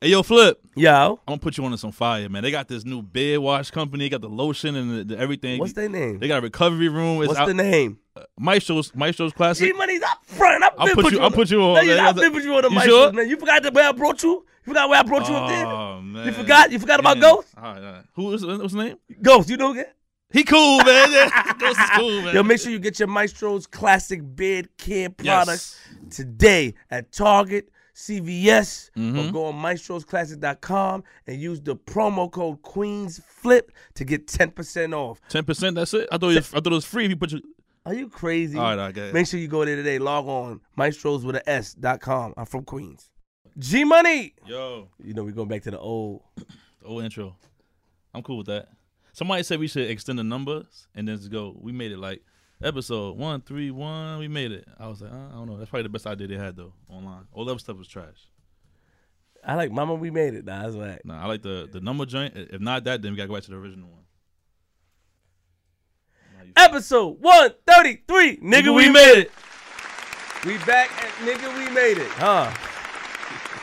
Hey, yo, Flip. Yo, I'm gonna put you on to some fire, man. They got this new beard wash company. They Got the lotion and the, the everything. what's their name? They got a recovery room. It's What's out, the name? Uh, Maestro's Maestro's Classic. G Money's up front. I've I'll put put you-. I'll put you on, No, you man. not been put you on the You sure? man. You forgot the way I brought you. You forgot where I brought you up there. Oh man, You forgot. You forgot about Man. Ghost. All right, all right. Who is what's his name? Ghost. You know again. He cool, man. Ghost is cool, man. Yo, make sure you get your Maestro's classic beard care products Yes. today at Target, CVS, or Mhm. go on maestrosclassic.com and use the promo code QueensFlip to get 10% off. Ten percent. That's it. I thought it was, I thought it was free. If you put your Are you crazy? All right, I go ahead. Make sure you go there today. Log on maestros with a S dot com. I'm from Queens. G Money. Yo, You know, we're going back to the old. the old intro. I'm cool with that. Somebody said we should extend the numbers and then just go. We made it like episode one three one. We made it. I was like, uh, I don't know. That's probably the best idea they had though online. All the other stuff was trash. I like Mama, we made it. Nah, that's right. Nah, I like the the number joint. If not that, then we gotta go back to the original one. Episode 133. Nigga, we, we made made it. We back at Nigga, we made it. Huh?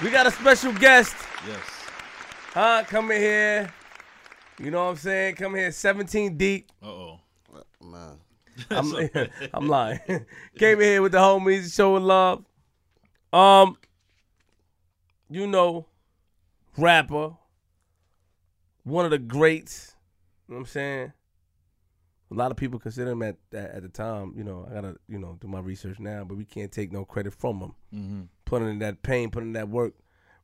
We got a special guest. Yes. Huh? Coming here. You know what I'm saying? Come here 17 deep. Uh oh. Man, I'm, I'm lying. Came in here with the homies, showing love. Um, you know, rapper, one of the greats. You know what I'm saying? A lot of people consider him at, at at the time. You know, I gotta you know do my research now, but we can't take no credit from him. Mm-hmm. Putting in that pain, putting in that work.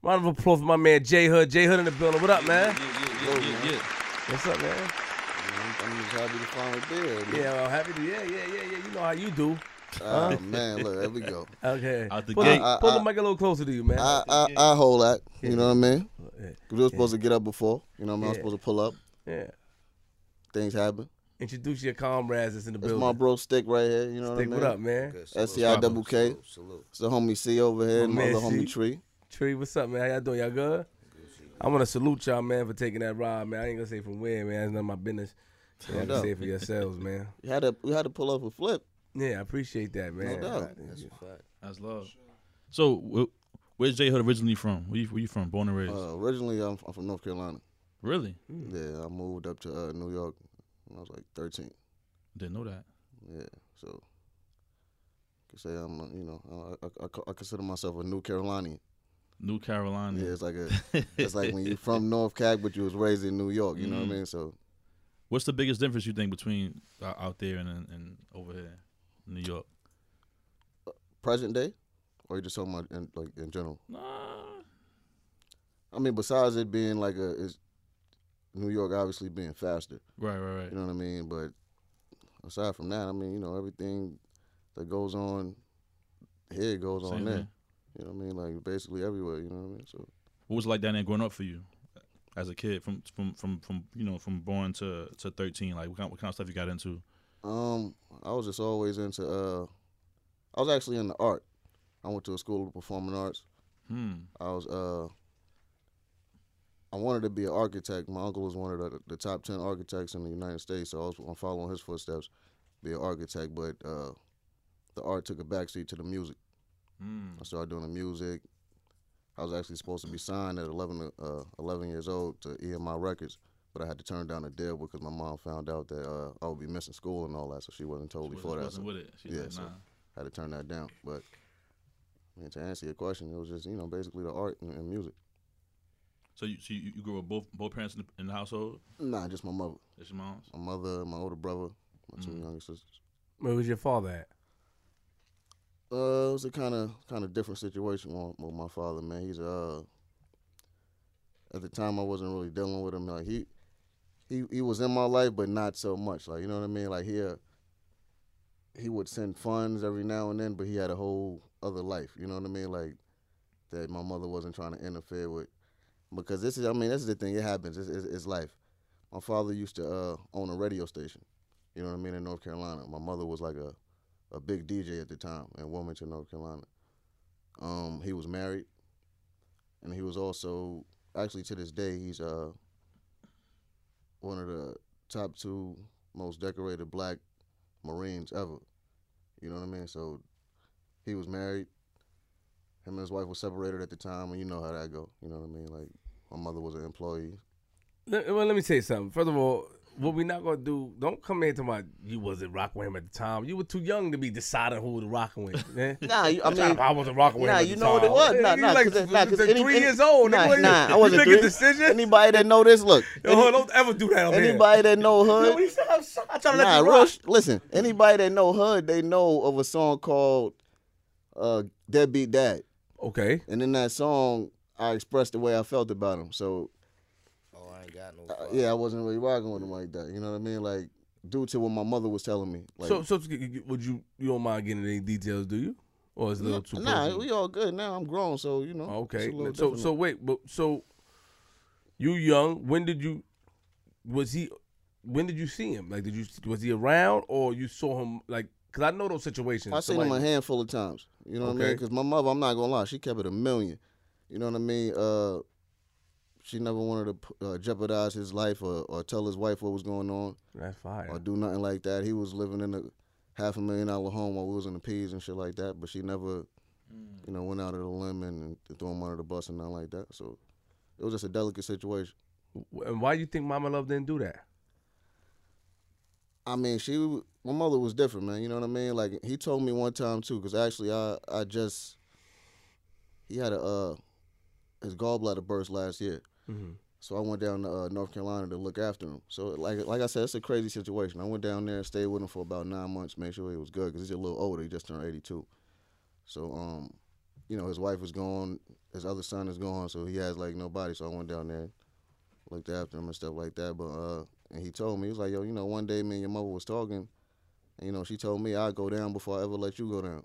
Round of applause for my man J Hood. J Hood in the building. What up, man? Yeah, yeah, yeah, yeah. What's up, man? I'm, I'm just happy to finally be here. man. Yeah, well, happy to. Yeah, yeah, yeah, yeah. You know how you do. Oh man, look, there we go. Okay. Out the pull gate. The, I- pull I- the mic a little closer to you, man. I, I I hold that. You know what I mean? Yeah. 'Cause we were supposed to get up before. You know what I mean? I was supposed to pull up. yeah. Things happen. Introduce your comrades that's in the That's building. my bro Stick right here. You know Stick, what I mean? Stick, what I up, mean? man? SCI double K. Salute, salute. It's the homie C over here, and My my man homie Tree. Tree, what's up, man? How y'all doing? Y'all good? I want to salute y'all, man, for taking that ride, man. I ain't gonna say from where, man. It's none of my business. Y'all No can doubt. say it for yourselves, man. We had to we had to pull off a flip. Yeah, I appreciate that, man. No doubt. That's a fact. That's love. So, wh- where's J Hood originally from? Where you, where you from? Born and raised? Uh, originally, I'm, I'm from North Carolina. really? Yeah, I moved up to uh, New York when I was like 13. Didn't know that. Yeah, so I could say I'm, a, you know, I, I, I, co- I consider myself a New Carolinian. New Carolina. Yeah, it's like a, it's like when you're from North Cac, but you was raised in New York. You know what. I mean? So What's the biggest difference you think between uh, out there and, and over here, in New York? present day, or you just talking about in, like in general? Nah. I mean, besides it being like a, New York obviously being faster. Right, right, right. You know what I mean? But aside from that, I mean, you know, everything that goes on here goes on there. here. You know what I mean? Like basically everywhere. You know what I mean? So What was it like down there growing up for you, as a kid, from from from from you know from born to to thirteen? Like what kind, what kind of stuff you got into? Um, I was just always into. uh I was actually into art. I went to a school of performing arts. Hmm. I was. uh I wanted to be an architect. My uncle was one of the, the top ten architects in the United States, so I was I'm following his footsteps, be an architect. But uh the art took a backseat to the music. Hmm. I started doing the music. I was actually supposed to be signed at 11, uh, 11 years old to EMI Records, but I had to turn down the deal because my mom found out that uh, I would be missing school and all that, so she wasn't totally She for that. wasn't So with it. She yeah, said, so- I had to turn that down. But I mean, to answer your question, it was just you know basically the art and, and music. So you, so you, you grew up both both parents in the, in the household. Nah, just my mother, That's your mom's. my mother, my older brother, my two Mhm. younger sisters. Where was your father at? Uh, it was a kind of kind of different situation with, with my father. Man, he's uh. At the time, I wasn't really dealing with him. Like he, he, he was in my life, but not so much. Like you know what I mean. Like he, uh, he would send funds every now and then, but he had a whole other life. You know what I mean? Like that my mother wasn't trying to interfere with. Because this is, I mean, this is the thing. It happens. It's, it's, it's life. My father used to uh, own a radio station. You know what I mean in North Carolina. My mother was like a a big DJ at the time in Wilmington, North Carolina. Um, he was married, and he was also actually to this day he's uh one of the top two most decorated black Marines ever. You know what I mean? So he was married, him and his wife were separated at the time, and you know how that go. You know what I mean? Like my mother was an employee. Let, well, let me tell you something. First of all, what we not gonna do? Don't come here to my. You wasn't rocking with him at the time. You were too young to be deciding who to rocking with. Man. Nah, you, I mean, I wasn't rocking with nah, him. at you know what it time. was. Nah, you nah, like, 'cause it- nah, 'cause three any- years old. Nah, nigga. nah, I You wasn't making three. decisions. Anybody that know this, look. Yo, any- don't ever do that here. anybody that know hood, I'm trying to let Nah, you real. rock. Listen, anybody that know hood, they know of a song called uh, "Deadbeat Dad," Okay. and in that song, I expressed the way I felt about him. So I got no. uh, yeah, I wasn't really rocking with him like that. You know what I mean? Like due to what my mother was telling me. Like, so, so would you you don't mind getting any details, do you? Or is it a little too nah, personal? we all good now. I'm grown, so you know. Okay. So different so wait, but so you young? When did you? Was he? When did you see him? Like, did you was he around or you saw him? Like, cause I know those situations. I So, seen him a handful of times. You know what I mean? Because my mother, I'm not gonna lie, she kept it a million. You know what I mean? Uh, she never wanted to uh, jeopardize his life or, or tell his wife what was going on That's fire. or do nothing like that. He was living in a half a million dollar home while we was in the P's and shit like that. But she never, you know, went out of the limb and, and threw him under the bus and nothing like that. So it was just a delicate situation. And why do you think Mama Love didn't do that? I mean, she, my mother was different, man. You know what I mean? Like he told me one time too, because actually I, I just, he had a, uh, his gallbladder burst last year, Mhm. so I went down to uh, North Carolina to look after him. So like, like I said, it's a crazy situation. I went down there and stayed with him for about nine months, make sure he was good, because he's a little older. He just turned 82. So, um, you know, his wife was gone, his other son is gone, so he has like nobody. So I went down there, looked after him and stuff like that. But uh, and he told me he was like, yo, you know, one day me and your mother was talking, and you know, she told me I'd go down before I ever let you go down.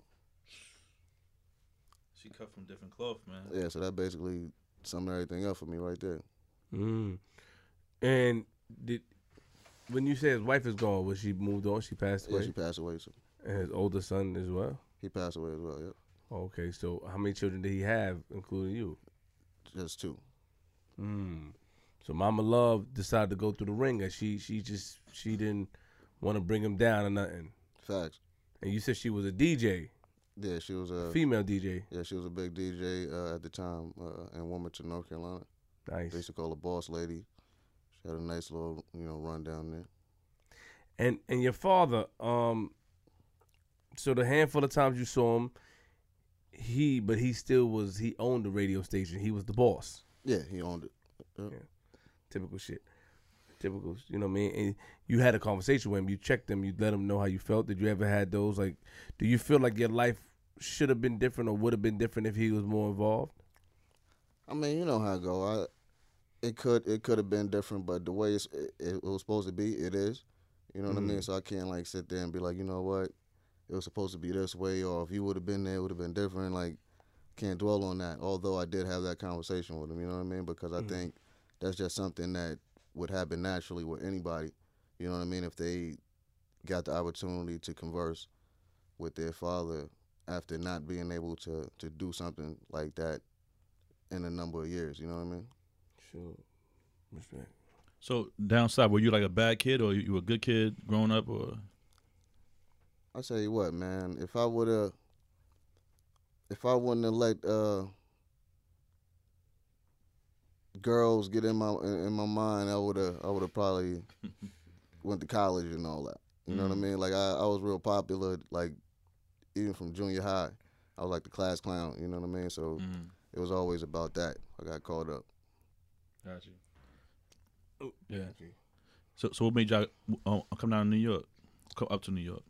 She cut from different cloth, man. Yeah, so that basically summed everything up for me right there. Mm. And did when you say his wife is gone, was she moved on? She passed Yeah, away, she passed away, so and his older son as well. he passed away as well. Yeah, Okay, so how many children did he have, including you? just two. Mm. So Mama Love decided to go through the ringer. She she just she didn't want to bring him down or nothing. Facts. And you said she was a DJ, Yeah, she was a female DJ. yeah she was a big DJ uh, at the time uh, in Wilmington, North Carolina. They used Nice. to call her Boss Lady. She had a nice little you know run down there. And and your father, um, so the handful of times you saw him, he but he still was he owned the radio station. He was the boss. Yeah, he owned it. Typical shit. Typical, you know what I mean? And you had a conversation with him. You checked him. You let him know how you felt. Did you ever had those? Like, do you feel like your life should have been different or would have been different if he was more involved? I mean, you know how it go. I, it could it could have been different, but the way it's, it, it was supposed to be, it is. You know what I mean? Mm-hmm. So I can't like sit there and be like, you know what, it was supposed to be this way, or if you would have been there, it would have been different. Like, can't dwell on that. Although I did have that conversation with him, you know what I mean? Because I mm. think that's just something that would happen naturally with anybody. You know what I mean? If they got the opportunity to converse with their father after not being able to to do something like that in a number of years. You know what I mean? Sure. Respect. So down south, were you like a bad kid or you, you were a good kid growing up, or I tell you what, man. If I would have, if I wouldn't have let uh, girls get in my in, in my mind, I would have I would have probably went to college and all that. You know what I Mm. mean? Like I, I was real popular, like even from junior high. I was like the class clown. You know what I mean? So mm, it was always about that. I got caught up. got you? Yeah. So so what made y'all uh, come down to New York, come up to New York?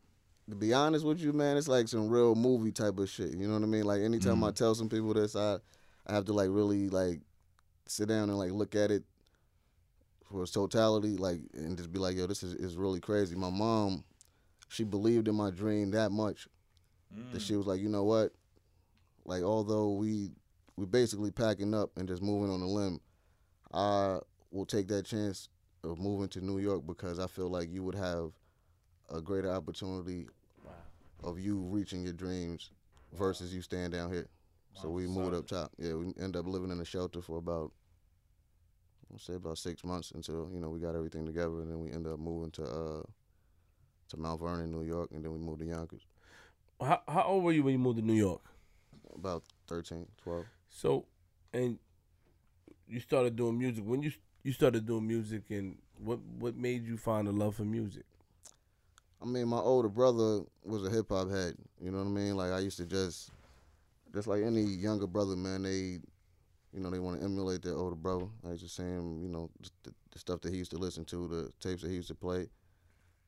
to be honest with you, man, it's like some real movie type of shit. You know what I mean? Like anytime I tell some people this, I I have to like really like sit down and like look at it for its totality, like and just be like, yo, this is, is really crazy. My mom, she believed in my dream that much that she mm. was like, you know what? Like although we we basically packing up and just moving on a limb, I will take that chance of moving to New York because I feel like you would have a greater opportunity of you reaching your dreams versus you staying down here. So we moved up top. Yeah, we end up living in a shelter for about I'll say about six months until you know we got everything together, and then we end up moving to uh to Mount Vernon, New York, and then we moved to Yonkers. How, how old were you when you moved to New York? about 13, 12. So, and you started doing music when you you started doing music, and what what made you find a love for music? I mean, my older brother was a hip hop head. You know what I mean? Like I used to just, just like any younger brother, man. They, you know, they want to emulate their older brother. I used to see him, you know, just the, the stuff that he used to listen to, the tapes that he used to play,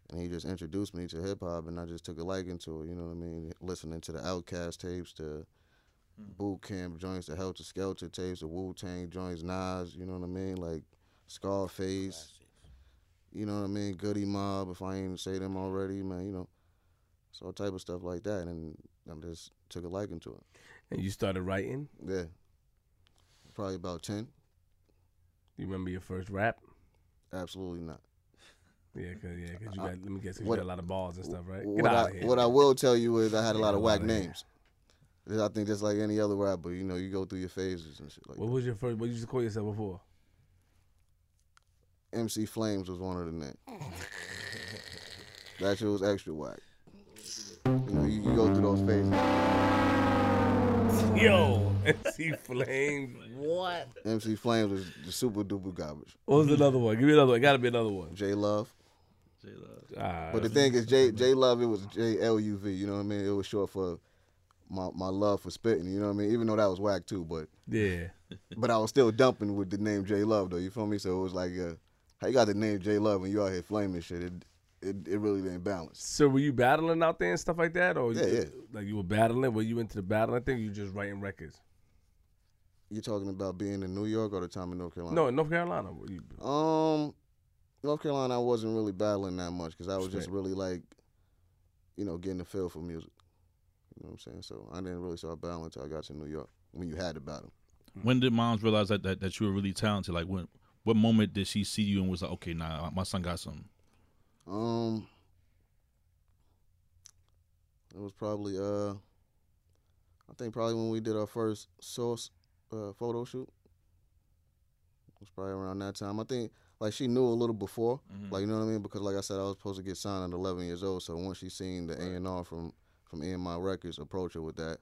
and he just introduced me to hip hop, and I just took a liking to it. You know what I mean? Listening to the Outkast tapes, to hmm. boot camp joints, the Helter Skelter tapes, the Wu Tang joints, Nas. You know what I mean? Like Scarface. You know what I mean? Goodie Mob, if I ain't say them already, man, you know. So all type of stuff like that. And I just took a liking to it. And you started writing. Yeah. Probably about 10. You remember your first rap? Absolutely not. Yeah, cause yeah, cause you got let me guess, you what- got a lot of balls and stuff, right? Get What out I, of here. what I will tell you is I had a lot of whack here. names. I think just like any other rapper, you know, you go through your phases and shit like what that. was your first? What you just call yourself before? MC Flames was one of the names. that shit was extra whack. You know, you, you go through those phases. Yo, MC Flames. What? MC Flames was the super duper garbage. What was another one? Give me another one. Got to be another one. J Love. J Love. Ah, But the thing is, J J Love, it was J L U V. You know what I mean? It was short for my my love for spitting. You know what I mean? Even though that was whack too, but yeah, but I was still dumping with the name J Love though. You feel me? So it was like, uh, how you got the name J Love and you out here flaming shit? It it, it really didn't balance. So were you battling out there and stuff like that, or Yeah, you, yeah. like you were battling? Were you into the battling thing? Or you just writing records? You're talking about being in New York or the time in North Carolina? No, in North Carolina. were you- Um, North Carolina, I wasn't really battling that much because I was just really like, you know, getting the feel for music. You know what I'm saying? So I didn't really start battling until I got to New York when you had to battle. When did moms realize that, that that you were really talented? Like when what moment did she see you and was like, okay, nah, my son got something. Um, it was probably uh, I think probably when we did our first source uh, photo shoot. It was probably around that time. I think like she knew a little before, Mhm. like you know what I mean, because like I said, I was supposed to get signed at 11 years old. So once she seen the A and R from from EMI Records approach her with that,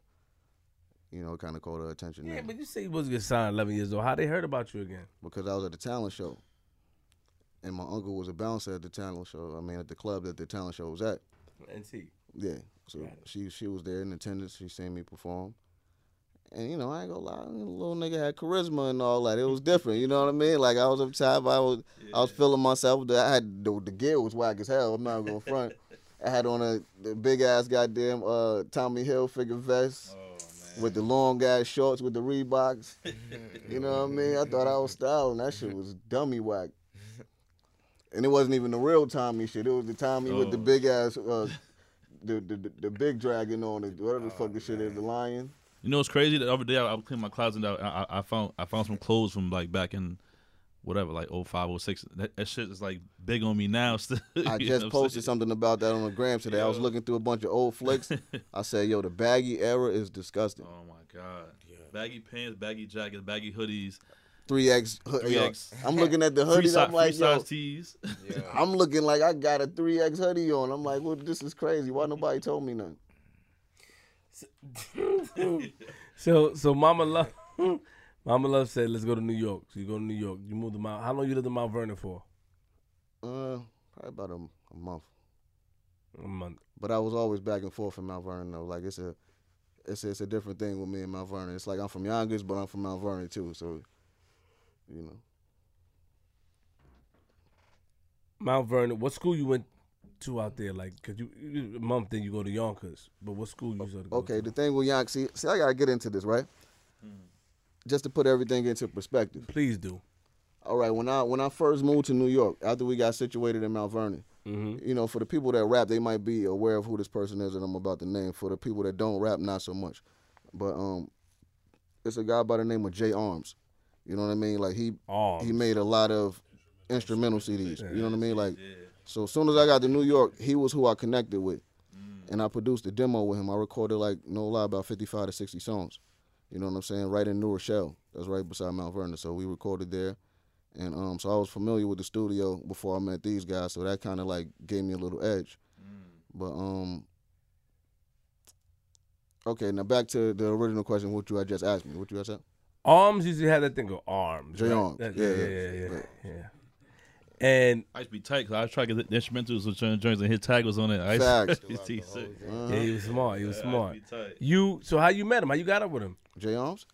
you know, kind of caught her attention. Yeah, but you say you was get signed 11 years old. How they heard about you again? because I was at the talent show, and my uncle was a bouncer at the talent show. I mean, at the club that the talent show was at. NT. Yeah. So she she was there in attendance. She seen me perform. And you know, I ain't gonna lie, little nigga had charisma and all that. It was different, you know what I mean? Like I was up top, I was I was feeling myself. I had the, the gear was whack as hell. I'm not gonna front. I had on a the big ass goddamn uh Tommy Hilfiger vest with the long ass shorts with the Reeboks. you know what I mean? I thought I was styling. That shit was dummy whack. And it wasn't even the real Tommy shit. It was the Tommy with the Oh. big ass uh the, the the the big dragon on it, whatever the fuck the shit is, the lion. You know what's crazy? The other day I, I was cleaning my closet and I, I found I found some clothes from like back in whatever, like 05, 06. That, that shit is like big on me now. Still, I just posted saying? something about that on the gram today. I was looking through a bunch of old flicks. I said, yo, the baggy era is disgusting. Oh my god! Baggy pants, baggy jackets, baggy hoodies, Three X. Yo, 3X. I'm looking at the hoodie. I'm like, yo, tees. Yeah. I'm looking like I got a three X hoodie on. I'm like, well, this is crazy. Why nobody told me nothing? So so Mama Love, Mama Love said, "Let's go to New York." So you go to New York. You moved to Mount. How long you lived in Mount Vernon for? Uh, probably about a, a month. A month. But I was always back and forth in Mount Vernon though. Like it's a, it's a, it's a different thing with me and Mount Vernon. It's like I'm from Yonkers, but I'm from Mount Vernon too. So, you know, Mount Vernon. What school you went to out there? Like, cause you, you a month then you go to Yonkers. But what school you started go okay. to? The thing with Yonkers, see, see, I gotta get into this right, just to put everything into perspective. Please do. All right, when I when I first moved to New York, after we got situated in Mount Vernon, Mm-hmm. you know, for the people that rap, they might be aware of who this person is that I'm about to name. For the people that don't rap, not so much. But um, it's a guy by the name of Jay Arms. You know what I mean? Like he Oh, he made a lot of instrumental CDs. You know what I mean? Like so as soon as I got to New York, he was who I connected with. And I produced a demo with him. I recorded like no lie about 55 to 60 songs. You know what I'm saying? Right in New Rochelle. That's right beside Mount Vernon. So we recorded there. And um so I was familiar with the studio before I met these guys, so that kind of like gave me a little edge. But um Okay, now back to the original question. What you had just asked me. What you had said? Arms usually had that thing of arms. J right? Arms. That- Yeah, yeah, yeah, yeah. And I used to be tight because I was trying to get the instrumentals with certain joints and his tag was on it. I Facts. to, used to. Uh-huh. yeah, he was smart. He was Yeah, smart. be tight. You so how you met him? How you got up with him? J Arms.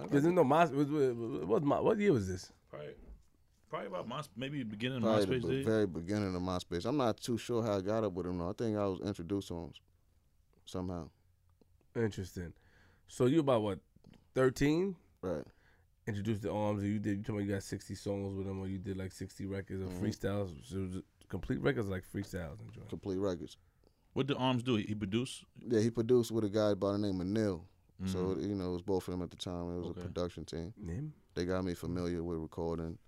Because no, my was, was, was my what year was this? Probably, probably about my maybe beginning of MySpace the be- days. very beginning of MySpace. I'm not too sure how I got up with him though. I think I was introduced to him somehow. Interesting. So you about what, thirteen? Right. Introduced the arms, or you did. You told me you got sixty songs with them, or you did like sixty records of Mhm. freestyles. So it was complete records, like freestyles and joints. Complete records. What did Arms do? He produced. Yeah, he produced with a guy by the name of Neil. So Mhm. you know, it was both of them at the time. It was Okay. a production team. Him? They got me familiar with recording.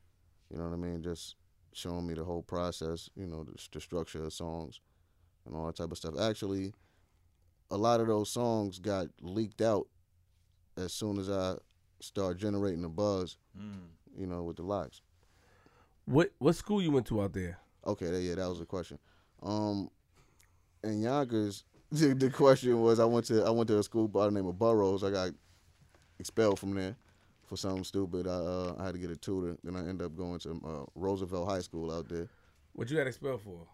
You know what I mean? Just showing me the whole process. You know, the, the structure of songs and all that type of stuff. Actually, a lot of those songs got leaked out as soon as I start generating the buzz. Mm. You know, with the LOX. What what school you went to out there? Okay, yeah, that was the question. Um, in Yonkers, the, the question was I went to I went to a school by the name of Burroughs. I got expelled from there for something stupid. I uh, I had to get a tutor. Then I ended up going to uh, Roosevelt High School out there. What you got expelled for?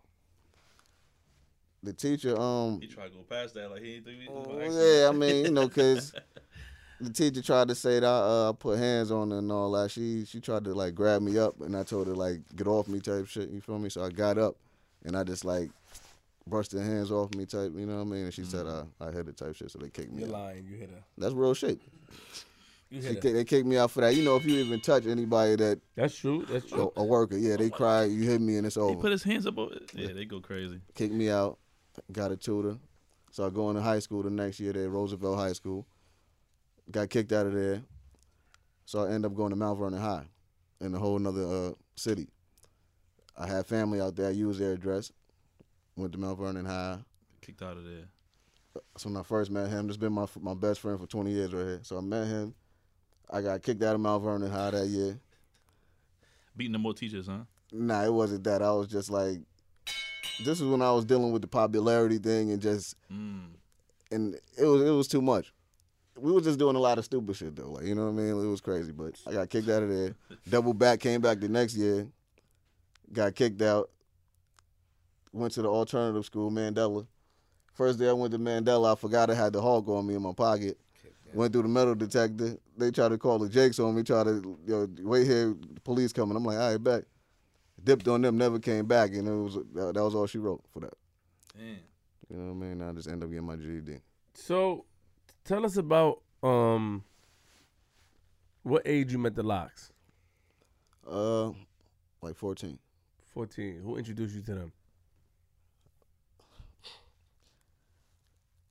The teacher, um, He tried to go past that like he ain't think we. oh, yeah, I mean, you know, cause the teacher tried to say that I uh, put hands on her and all that. She she tried to like grab me up, and I told her like get off me type shit. You feel me? So I got up, and I just like brushed her hands off me type. You know what I mean? And she said I I hit it type shit, so they kicked me You're out. lying. You hit her. That's real shit. You She her. they kicked me out for that. You know, if you even touch anybody that That's true. That's true. a, a worker, yeah, they cry. You hit me and it's over. He put his hands up. Over, yeah, they go crazy. Kicked me out. Got a tutor. So I go into high school the next year there, Roosevelt High School. Got kicked out of there. So I end up going to Mount Vernon High in a whole nother uh, city. I had family out there. I used their address. Went to Mount Vernon High. Kicked out of there. That's when I first met him. This been my my best friend for 20 years right here. So I met him. I got kicked out of Mount Vernon High that year. Beating the more teachers, huh? Nah, it wasn't that. I was just like, this is when I was dealing with the popularity thing and just, Mm. and it was it was too much. We were just doing a lot of stupid shit though, like you know what I mean. It was crazy, but I got kicked out of there. Double back, came back the next year, got kicked out. Went to the alternative school, Mandela. First day I went to Mandela, I forgot I had the hawk on me in my pocket. Went through the metal detector. They tried to call the Jakes on me, tried to you know, wait here, police coming. I'm like, all right, back. Dipped on them, never came back, and it was that, that was all she wrote for that. Damn. You know what I mean? I just end up getting my GED. So, tell us about um, what age you met the LOX? Uh, like 14. Fourteen. Who introduced you to them?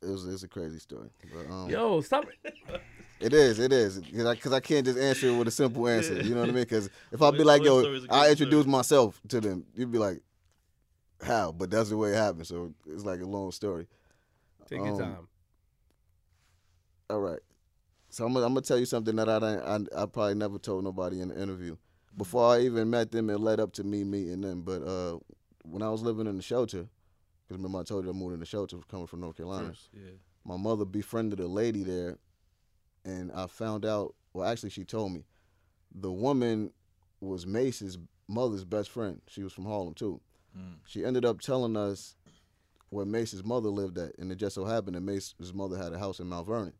It was it's a crazy story, but um, Yo, stop it. it is, it is, because I, 'cause I can't just answer it with a simple answer. You know what I mean? Because if I be like, yo, I introduce stories. myself to them, you'd be like, how? But that's the way it happened. So it's like a long story. Take your Um, time. All right. So I'm I'm gonna tell you something that I, I I probably never told nobody in the interview before I even met them. It led up to me meeting them. But uh, when I was living in the shelter, because remember I told you I moved in the shelter coming from North Carolina. First, yeah. My mother befriended a lady there, and I found out. Well, actually, she told me the woman was Mase's mother's best friend. She was from Harlem too. Mm. She ended up telling us where Mase's mother lived at, and it just so happened that Mase's mother had a house in Mount Vernon.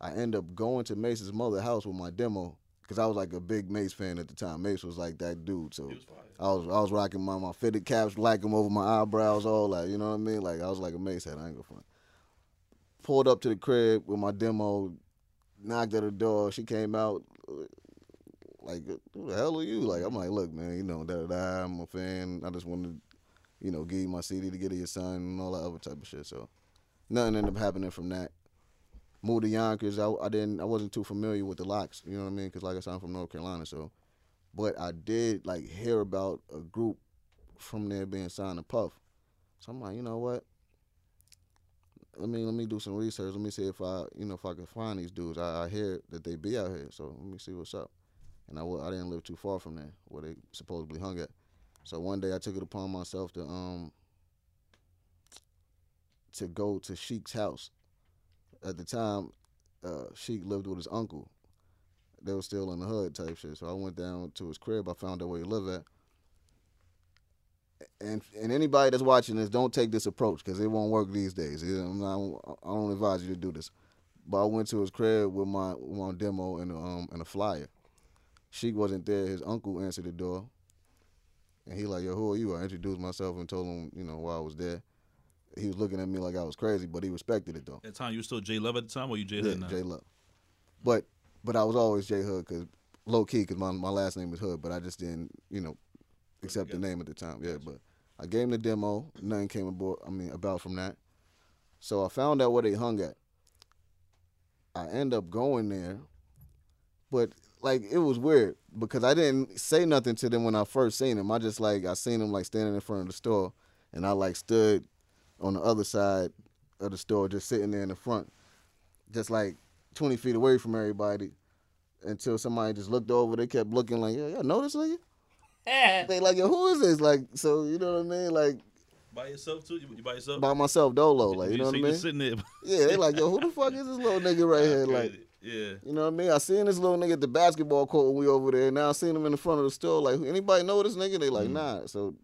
I end up going to Mase's mother's house with my demo because I was like a big Mase fan at the time. Mase was like that dude, so was. I was I was rocking my, my fitted caps, like them over my eyebrows, all that. You know what I mean? Like I was like a Mase head. I ain't gonna front. Pulled up to the crib with my demo, knocked at her door. She came out. Like, who the hell are you? Like, I'm like, look, man, you know, da da da. I'm a fan. I just wanted, you know, give you my CD to get to your son and all that other type of shit. So, nothing ended up happening from that. Moved to Yonkers. I, I didn't. I wasn't too familiar with the LOX. You know what I mean? Because like I said, I'm from North Carolina, so. But I did like hear about a group from there being signed to Puff. So I'm like, you know what? Let me let me do some research. Let me see if I you know if I can find these dudes. I, I hear that they be out here, so let me see what's up. And I I didn't live too far from there where they supposedly hung at. So one day I took it upon myself to um to go to Sheek's house at the time, uh, Sheek lived with his uncle. They were still in the hood type shit. So I went down to his crib. I found out where he lived at. And and anybody that's watching this, don't take this approach because it won't work these days. Not- I don't advise you to do this. But I went to his crib with my my demo and um and a flyer. Sheek wasn't there. His uncle answered the door, and he like, "Yo, who are you?" I introduced myself and told him, you know, why I was there. He was looking at me like I was crazy, but he respected it though. At the time, you were still J Love at the time, or you J Yeah, Hood now? J Love. But but I was always J Hood because low key because my my last name is Hood, but I just didn't you know accept the name at the time. Yeah, but I gave him the demo. Nothing came aboard. I mean about from that. So I found out where they hung at. I end up going there, but like it was weird because I didn't say nothing to them when I first seen them. I just like I seen them like standing in front of the store, and I like stood on the other side of the store, just sitting there in the front, just like 20 feet away from everybody until somebody just looked over. They kept looking like, yeah, yeah, know this nigga? they like, yo, who is this? Like, so you know what I mean? Like By yourself too? You, you by yourself? by myself, dolo. Like, you know so what I mean? just sitting there. Yeah, they like, yo, who the fuck is this little nigga right here? Like, yeah. you know what I mean? I seen this little nigga at the basketball court when we over there. Now I seen him in the front of the store. Like, anybody know this nigga? They like, mm. nah. So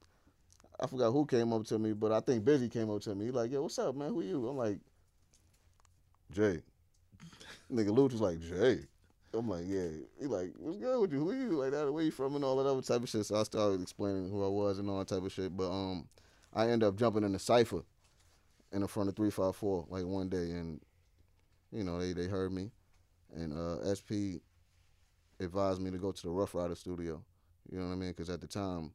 I forgot who came up to me, but I think Busy came up to me. Like, yo, what's up, man? Who you? I'm like, Jay. Nigga Louch was like, Jay. I'm like, yeah. He like, what's good with you? Who you? Like that, where you from and all that other type of shit. So I started explaining who I was and all that type of shit. But um I ended up jumping in the cipher in the front of three five four like one day and you know, they, they heard me and uh SP advised me to go to the Ruff Ryder studio. You know what I mean? Because at the time,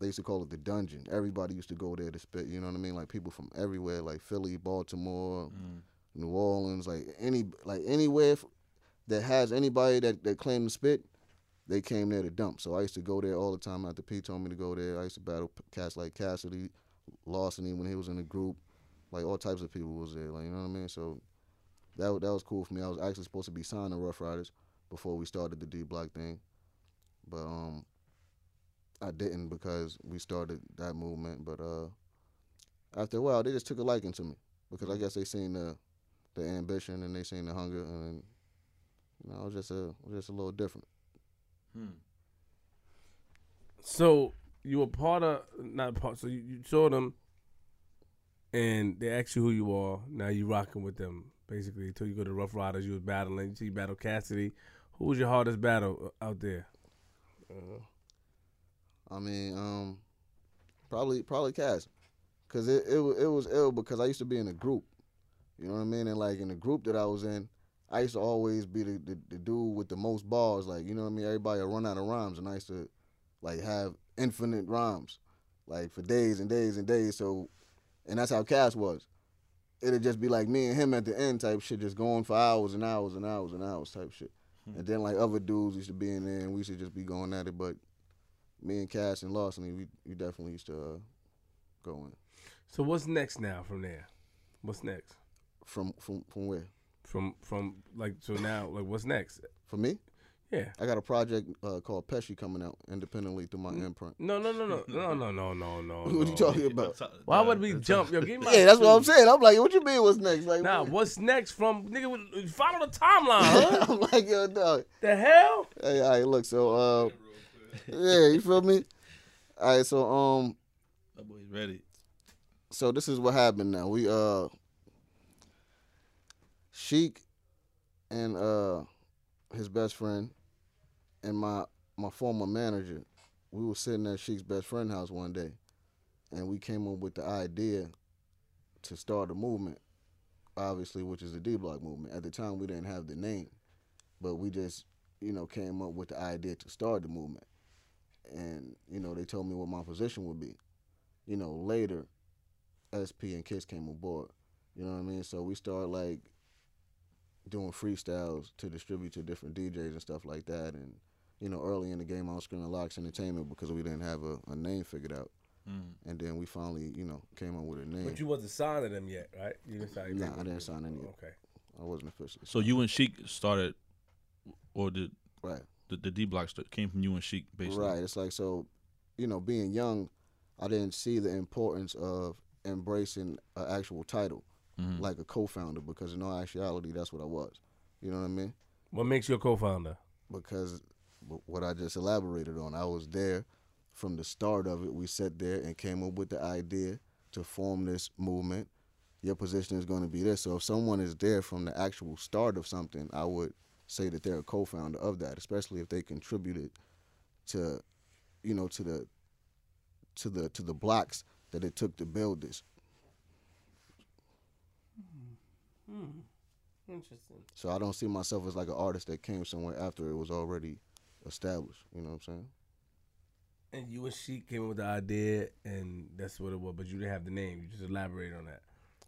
they used to call it the dungeon. Everybody used to go there to spit. You know what I mean? Like people from everywhere, like Philly, Baltimore, Mm. New Orleans, like any like anywhere f- that has anybody that that claimed to spit, they came there to dump. So I used to go there all the time. After P told me to go there, I used to battle cats like Cassidy, Larceny when he was in the group, like all types of people was there. Like you know what I mean? So that that was cool for me. I was actually supposed to be signed to Ruff Ryders before we started the D Block thing, but um, I didn't because we started that movement. But uh, after a while, they just took a liking to me because I guess they seen the the ambition and they seen the hunger, and you know, I was just a I was just a little different. Hmm. So you were part of not part. So you, you saw them, and they asked you who you are. Now you rocking with them basically until you go to Ruff Ryders. You was battling. You see, you battle Cassidy. Who was your hardest battle uh, out there? I mean, um, probably probably Cass, cause it it was it was ill because I used to be in a group, you know what I mean, and like in the group that I was in, I used to always be the, the, the dude with the most bars, like you know what I mean. Everybody would run out of rhymes, and I used to like have infinite rhymes, like for days and days and days. So, and that's how Cass was. It'd just be like me and him at the end type shit, just going for hours and hours and hours and hours type shit. And then like other dudes used to be in there, and we used to just be going at it, but me and Cass and Larceny, we we definitely used to uh, go in. So what's next now from there? What's next? From from from where? From from like so now like what's next? For me, Yeah. I got a project uh, called Pesci coming out independently through my imprint. No no no no no no no no no. What you talking about? Why would we jump? Yo, give me my Yeah, that's what I'm saying. I'm like, what you mean? What's next? Like, Nah, what- what's next from nigga? Follow the timeline, huh? I'm like, yo, dog. the hell? Hey, all right, look. So, uh, yeah, you feel me? All right, so um, That boy's ready. so this is what happened now. We uh Sheek and uh his best friend and my my former manager, we were sitting at Sheek's best friend house one day and we came up with the idea to start a movement, obviously, which is the D block movement. At the time we didn't have the name. But we just, you know, came up with the idea to start the movement. And, you know, they told me what my position would be. You know, later SP and Kiss came aboard. You know what I mean? So we started like doing freestyles to distribute to different DJs and stuff like that. And you know, early in the game, I was screaming LOX Entertainment because we didn't have a, a name figured out. Mm. And then we finally, you know, came up with a name. But you wasn't signed to them yet, right? You didn't sign. Nah, I didn't sign any yet. Okay. I wasn't officially. So you and Sheek started, or did right, the, the D block st- came from you and Sheek basically. right. It's like so, you know, being young, I didn't see the importance of embracing an actual title. Mhm. like a co-founder because in all actuality, that's what I was. You know what I mean? What makes you a co-founder? because what I just elaborated on, I was there from the start of it. We sat there and came up with the idea to form this movement. Your position is going to be this. So if someone is there from the actual start of something, I would say that they're a co-founder of that, especially if they contributed to, you know, to the to the to the blocks that it took to build this. Hmm. Interesting. So I don't see myself as like an artist that came somewhere after it was already established. You know what I'm saying? And you and Sheek came up with the idea, and that's what it was. But you didn't have the name. You just elaborate on that.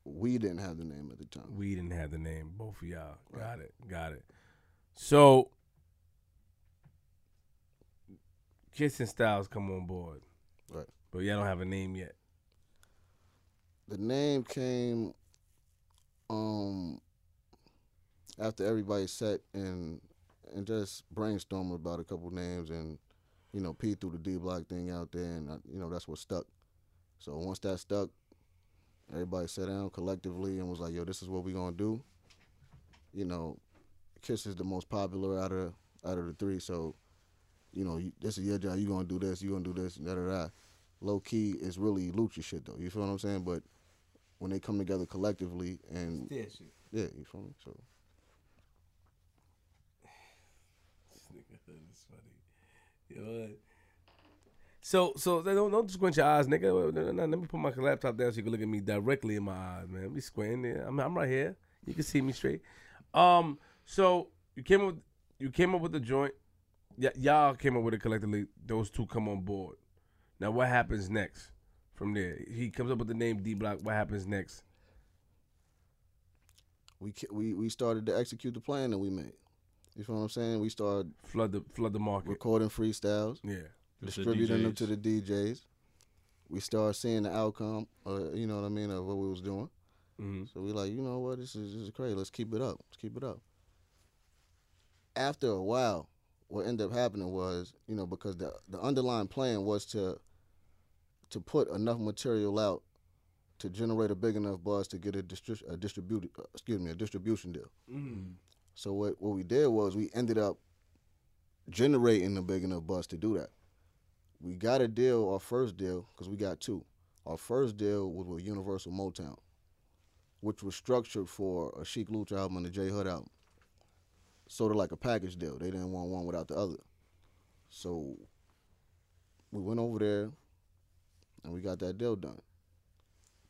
We didn't have the name at the time. We didn't have the name. Both of y'all. Got it. Got it. So, Kiss and Styles come on board. Right. But y'all don't have a name yet. the name came um after everybody sat and and just brainstormed about a couple names and you know P threw the D block thing out there and uh, you know that's what stuck. So once that stuck, everybody sat down collectively and was like, "Yo, this is what we're gonna do." You know, Kiss is the most popular out of out of the three, so you know you, this is your job. You gonna do this. You gonna do this. Da da da. Low key is really Louch shit though. You feel what I'm saying? But when they come together collectively and Yeah, shit. yeah, you feel me? So That's funny. You know what? So, so don't don't squint your eyes, nigga. Let me put my laptop down so you can look at me directly in my eyes, man. Be squinting. there. I'm, I'm right here. You can see me straight. Um, so you came up, with, you came up with the joint. Y- y'all came up with it collectively. Those two come on board. Now, what happens next from there? He comes up with the name D Block. What happens next? we we we started to execute the plan that we made. You feel what I'm saying? We started Flood the flood the market. recording freestyles, Yeah. Just the distributing them to the DJs. We started seeing the outcome, uh, you know what I mean, of what we was doing. hmm So we like, you know what, this is this is crazy. Let's keep it up. Let's keep it up. After a while, what ended up happening was, you know, because the the underlying plan was to to put enough material out to generate a big enough buzz to get a, distri- a distributed, excuse me, a distribution deal. hmm So what what we did was we ended up generating a big enough buzz to do that. We got a deal, our first deal, because we got two. Our first deal was with Universal Motown, which was structured for a Sheek Louch album and a J Hood album. Sort of like a package deal. They didn't want one without the other. So we went over there and we got that deal done.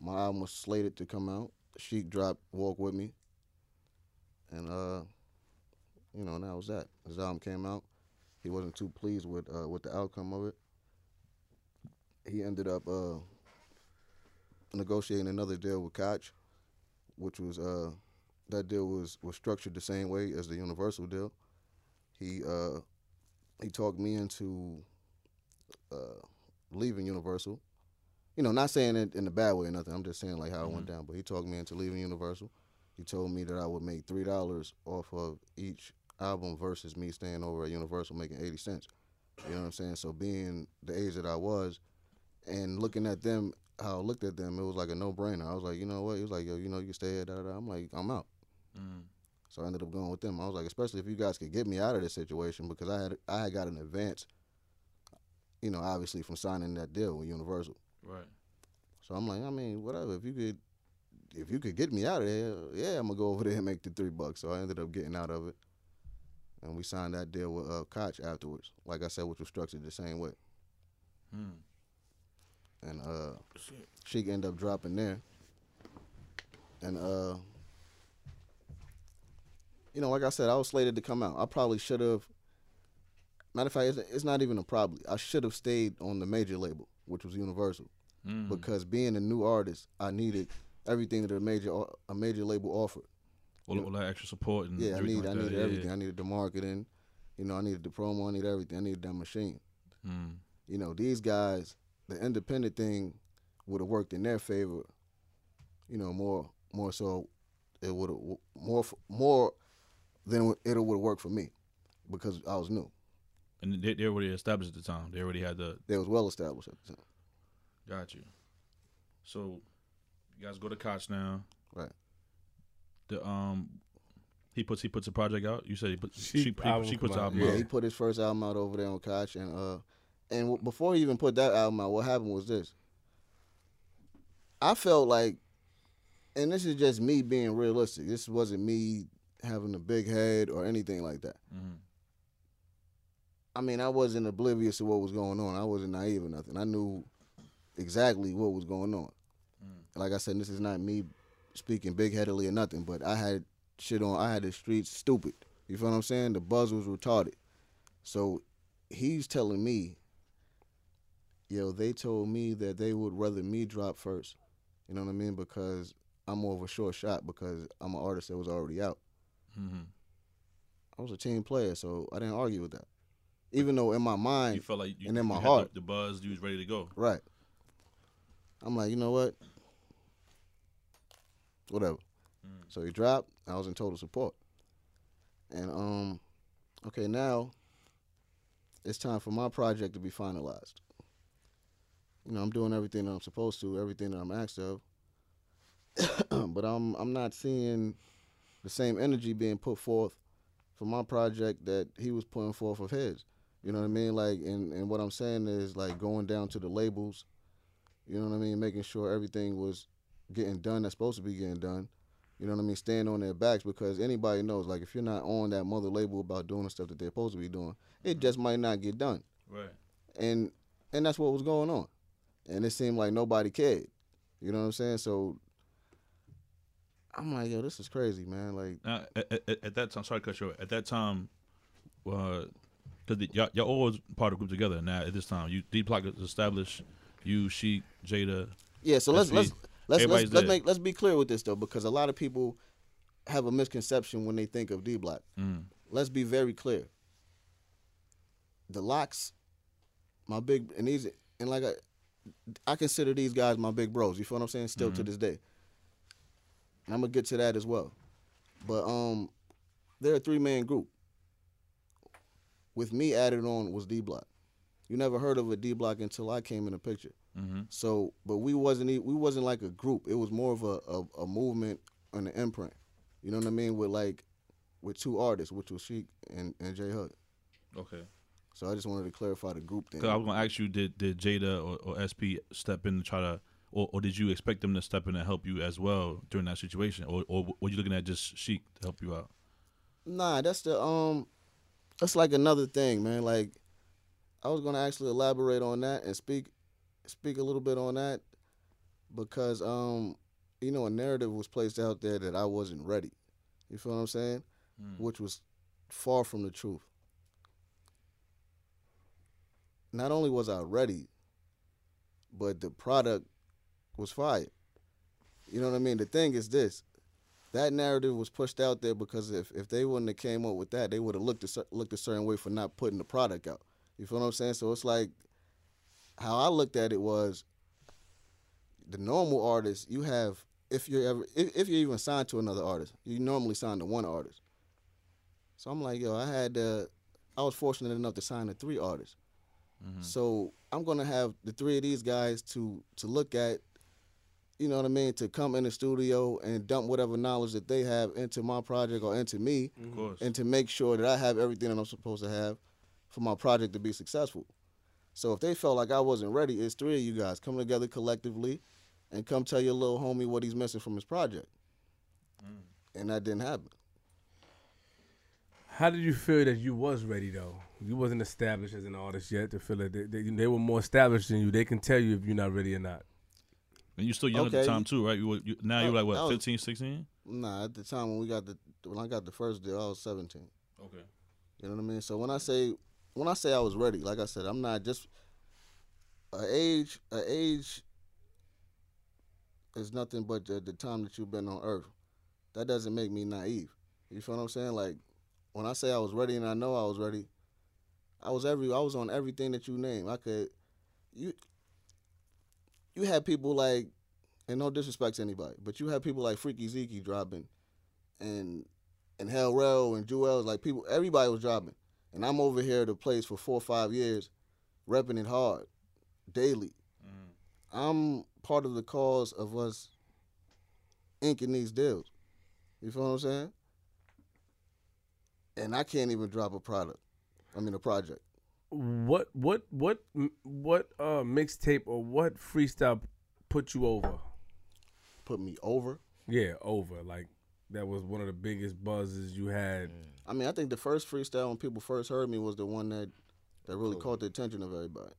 My album was slated to come out. Sheek dropped Walk With Me. And uh, you know, and that was that. His album came out. He wasn't too pleased with uh, with the outcome of it. He ended up uh, negotiating another deal with Koch, which was uh, that deal was was structured the same way as the Universal deal. He uh, he talked me into uh, leaving Universal. You know, not saying it in a bad way or nothing. I'm just saying like how it went down. But he talked me into leaving Universal. He told me that I would make three dollars off of each album versus me staying over at Universal making eighty cents. You know what I'm saying? So being the age that I was, and looking at them, how I looked at them, it was like a no brainer. I was like, you know what? He was like, yo, you know, you stay here. Da, da, da. I'm like, I'm out. Mm. So I ended up going with them. I was like, especially if you guys could get me out of this situation because I had I had got an advance. You know, obviously from signing that deal with Universal. Right. So I'm like, I mean, whatever. If you could, if you could get me out of there, yeah, I'm gonna go over there and make the three bucks. So I ended up getting out of it, and we signed that deal with uh, Koch afterwards. Like I said, which was structured the same way. Mm. And uh, she ended up dropping there, and uh, you know, like I said, I was slated to come out. I probably should have. Matter of fact, it's, it's not even a probably. I should have stayed on the major label, which was Universal. Mm. because being a new artist, I needed everything that a major a major label offered. all, all that extra support and Yeah, I need I like that. needed yeah, everything. yeah. I needed the marketing, you know, I needed the promo, I needed everything. I needed that machine. Mm. You know, these guys, the independent thing would have worked in their favor. You know, more more so, it would have more more than it would have worked for me because I was new. And they, they already established at the time. They already had the They was well established at the time. got you. So you guys go to Koch now. Right. The um, he puts he puts a project out. You said he put Sheek she, he, she puts out, album Yeah, out. he put his first album out over there on Koch, and uh, and w- before he even put that album out, what happened was this. I felt like, and this is just me being realistic. This wasn't me having a big head or anything like that. Mhm. I mean, I wasn't oblivious to what was going on. I wasn't naive or nothing. I knew exactly what was going on. Like I said, this is not me speaking big headedly or nothing, but I had shit on. I had the streets stupid. You feel what I'm saying? The buzz was retarded. So he's telling me, yo, they told me that they would rather me drop first. You know what I mean? Because I'm more of a short shot because I'm an artist that was already out. Mhm. I was a team player, so I didn't argue with that. Even though in my mind, You felt like you, and in my heart. the, the buzz, you was ready to go. Right. I'm like, you know what? Whatever. So he dropped. I was in total support. And um, okay, now it's time for my project to be finalized. You know, I'm doing everything that I'm supposed to, everything that I'm asked of. but I'm I'm not seeing the same energy being put forth for my project that he was putting forth of his. You know what I mean? Like, and, and what I'm saying is like going down to the labels. You know what I mean? Making sure everything was getting done that's supposed to be getting done. You know what I mean? Staying on their backs because anybody knows, like, if you're not on that mother label about doing the stuff that they're supposed to be doing, it just might not get done. Right. And and that's what was going on. And it seemed like nobody cared. You know what I'm saying? So I'm like, yo, this is crazy, man. Like, Now, at, at, at that time, sorry to cut you. off. At that time, because y'all, y'all always part of the group together. Now at this time, you D Block is established. You, Sheek, Jada. Yeah, so let's Let's let's let's let's, make let's be clear with this though, because a lot of people have a misconception when they think of D Block. Mm. Let's be very clear. The LOX, my big and these and like I, I consider these guys my big bros. You feel what I'm saying? Still to this day. And I'm gonna get to that as well. But um, they're a three man group. With me added on was D Block. You never heard of a D Block until I came in the picture. hmm So, but we wasn't we wasn't like a group. It was more of a a, a movement and an imprint. You know what I mean? With like with two artists, which was Sheek and and J Hood. Okay. So I just wanted to clarify the group thing. Because I was gonna ask you, did did Jada or, or SP step in and try to, or, or did you expect them to step in and help you as well during that situation, or or were you looking at just Sheek to help you out? Nah, that's the um, that's like another thing, man. Like I was gonna actually elaborate on that and speak speak a little bit on that because um, you know, a narrative was placed out there that I wasn't ready. You feel what I'm saying? Which was far from the truth. Not only was I ready, but the product was fired. You know what I mean? The thing is this: that narrative was pushed out there because if, if they wouldn't have came up with that, they would have looked a, looked a certain way for not putting the product out. You feel what I'm saying? So it's like how I looked at it was the normal artist. You have if you're ever if, if you're even signed to another artist, you normally sign to one artist. So I'm like, yo, I had uh, I was fortunate enough to sign to three artists. So I'm gonna have the three of these guys to to look at you know what I mean, to come in the studio and dump whatever knowledge that they have into my project or into me, Of course. and to make sure that I have everything that I'm supposed to have for my project to be successful. So if they felt like I wasn't ready, it's three of you guys come together collectively and come tell your little homie what he's missing from his project. Mm. And that didn't happen. How did you feel that you was ready though? You wasn't established as an artist yet to feel that they, they, they were more established than you. They can tell you if you're not ready or not. And you still young at the time too, right? You, were, you now you're Oh, like what, was- 15, 16? Nah, at the time when we got the when I got the first deal, I was 17. Okay. You know what I mean? So when I say when I say I was ready, like I said, I'm not just a age. A age is nothing but the, the time that you've been on Earth. That doesn't make me naive. You feel what I'm saying? Like when I say I was ready and I know I was ready, I was every I was on everything that you name. I could you you had people like and no disrespect to anybody, but you had people like Freaky Zeke dropping and and Hell Rell and Juelz, like people, everybody was dropping. And I'm over here at the place for four or five years, repping it hard, daily. Mm. I'm part of the cause of us inking these deals. You feel what I'm saying? And I can't even drop a product. I mean a project. What what what what uh mixtape or what freestyle put you over? Put me over. Yeah, over. Like that was one of the biggest buzzes you had. I mean, I think the first freestyle when people first heard me was the one that that really caught the attention of everybody,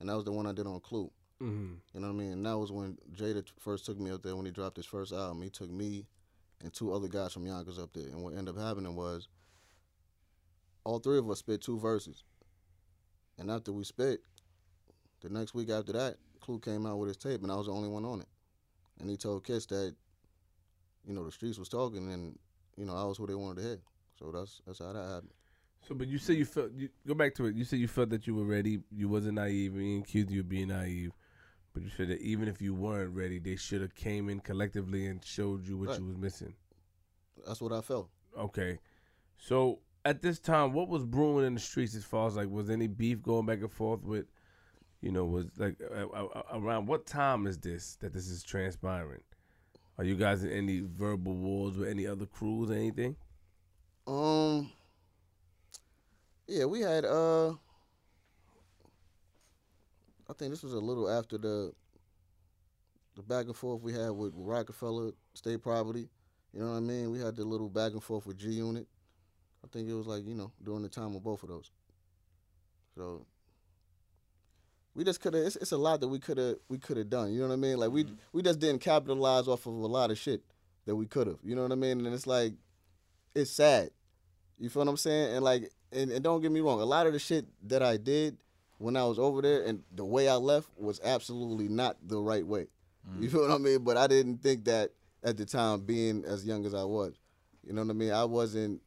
and that was the one I did on Clue. Mm-hmm. You know what I mean? And that was when Jada first took me up there when he dropped his first album. He took me and two other guys from Yonkers up there, and what ended up happening was all three of us spit two verses, and after we spit, the next week after that, Clue came out with his tape, and I was the only one on it, and he told Kiss that you know the streets was talking, and you know I was who they wanted to hear. So that's that's how that happened. So, but you said you felt. You, go back to it. You said you felt that you were ready. You wasn't naive. We accused you of being naive, but you said that even if you weren't ready, they should have came in collectively and showed you what Right. you was missing. That's what I felt. Okay, so at this time, what was brewing in the streets as far as like was any beef going back and forth with, you know, was like around what time is this that this is transpiring? Are you guys in any verbal wars with any other crews or anything? Um. Yeah, we had. Uh. I think this was a little after the. The back and forth we had with Roc-A-Fella State Property, you know what I mean. We had the little back and forth with G Unit. I think it was like you know during the time of both of those. So. We just could have. It's, it's a lot that we could have. We could have done. You know what I mean? Like we mm-hmm. we just didn't capitalize off of a lot of shit that we could have. You know what I mean? And it's like, it's sad. You feel what I'm saying? And like, and, and don't get me wrong, a lot of the shit that I did when I was over there and the way I left was absolutely not the right way. Mm-hmm. You feel what I mean? But I didn't think that at the time, being as young as I was. You know what I mean? I wasn't.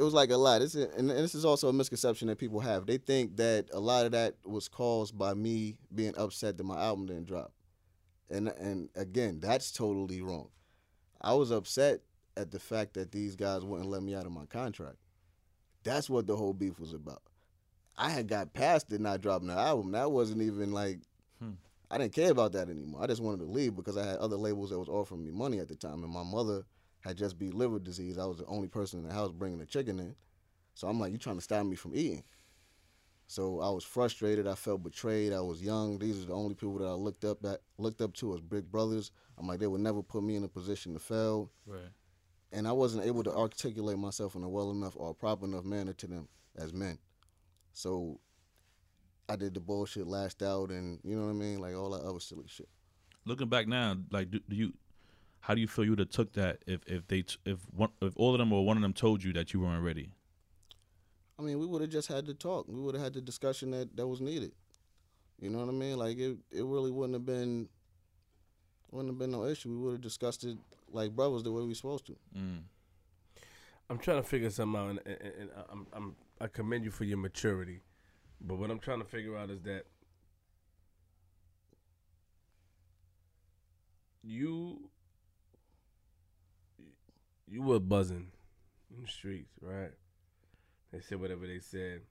It was like a lot. It's and this is also a misconception that people have. They think that a lot of that was caused by me being upset that my album didn't drop. And and again, that's totally wrong. I was upset at the fact that these guys wouldn't let me out of my contract. That's what the whole beef was about. I had got past it not dropping the album. That wasn't even like Hmm. I didn't care about that anymore. I just wanted to leave because I had other labels that was offering me money at the time, and my mother had just beat liver disease. I was the only person in the house bringing the chicken in, so I'm like, "You trying to stop me from eating?" So I was frustrated. I felt betrayed. I was young. These are the only people that I looked up at, looked up to as big brothers. I'm like, they would never put me in a position to fail Right. and I wasn't able to articulate myself in a well enough or proper enough manner to them as men. So I did the bullshit, lashed out, and you know what I mean, like all that other silly shit. Looking back now, like, do, do you, how do you feel you would have took that if if they t- if one if all of them or one of them told you that you weren't ready? I mean, we would have just had to talk. We would have had the discussion that that was needed. You know what I mean? Like it, it really wouldn't have been, wouldn't have been no issue. We would have discussed it like brothers the way we supposed to. Mm. I'm trying to figure something out, and, and, and I'm, I'm I commend you for your maturity. But what I'm trying to figure out is that you you were buzzing in the streets, right? They said whatever they said,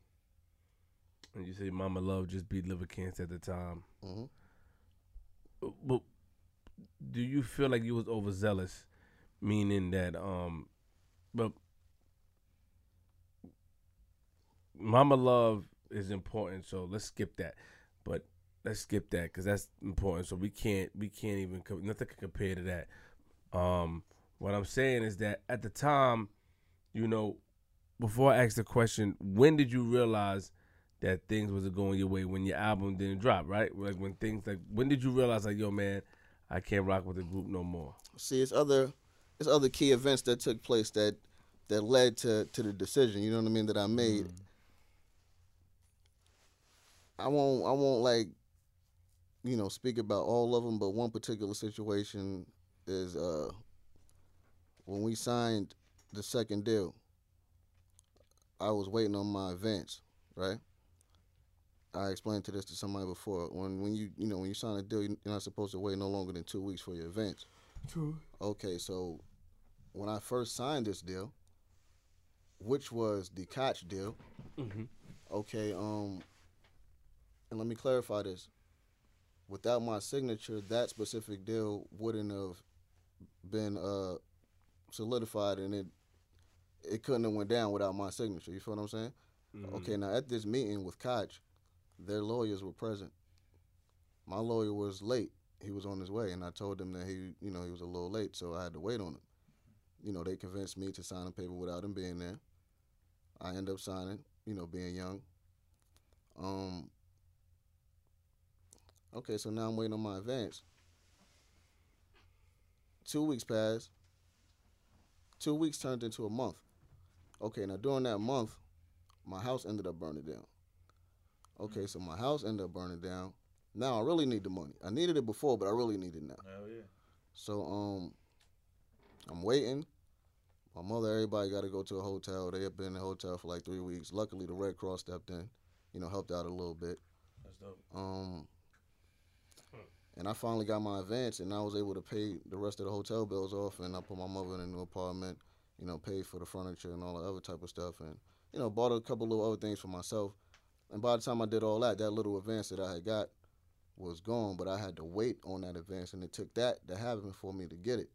and you say Mama Love just beat liver cancer at the time. hmm But do you feel like you was overzealous, meaning that um, but Mama Love is important, so let's skip that. But let's skip that because that's important. So we can't we can't even nothing can compare to that. Um, what I'm saying is that at the time, you know, before I asked the question, when did you realize that things wasn't going your way when your album didn't drop? Right, like when things like when did you realize like, yo, man, I can't rock with the group no more? See, it's other, it's other key events that took place that that led to to the decision. You know what I mean that I made. I won't I won't like you know speak about all of them, but one particular situation is uh when we signed the second deal. I was waiting on my advance, right? I explained to this to somebody before. When when you you know when you sign a deal, you're not supposed to wait no longer than two weeks for your advance. True. Okay, so when I first signed this deal, which was the Koch deal, Mm-hmm. okay, um, and let me clarify this. Without my signature, that specific deal wouldn't have been uh solidified, and it it couldn't have went down without my signature. You feel what I'm saying? Mm-hmm. Okay, now at this meeting with Koch, their lawyers were present. My lawyer was late. He was on his way, and I told him that he, you know, he was a little late, so I had to wait on him. You know, they convinced me to sign a paper without him being there. I end up signing, you know, being young. Um. Okay, so now I'm waiting on my advance. Two weeks passed. Two weeks turned into a month. Okay, now during that month, my house ended up burning down. Okay, so my house ended up burning down. Now I really need the money. I needed it before, but I really need it now. Hell yeah. So um, I'm waiting. My mother, everybody got to go to a hotel. They had been in a hotel for like three weeks. Luckily, the Red Cross stepped in, you know, helped out a little bit. That's dope. Um, and I finally got my advance, and I was able to pay the rest of the hotel bills off, and I put my mother in a new apartment, you know, paid for the furniture and all the other type of stuff, and you know, bought a couple little other things for myself. And by the time I did all that, that little advance that I had got was gone, but I had to wait on that advance, and it took that to happen for me to get it.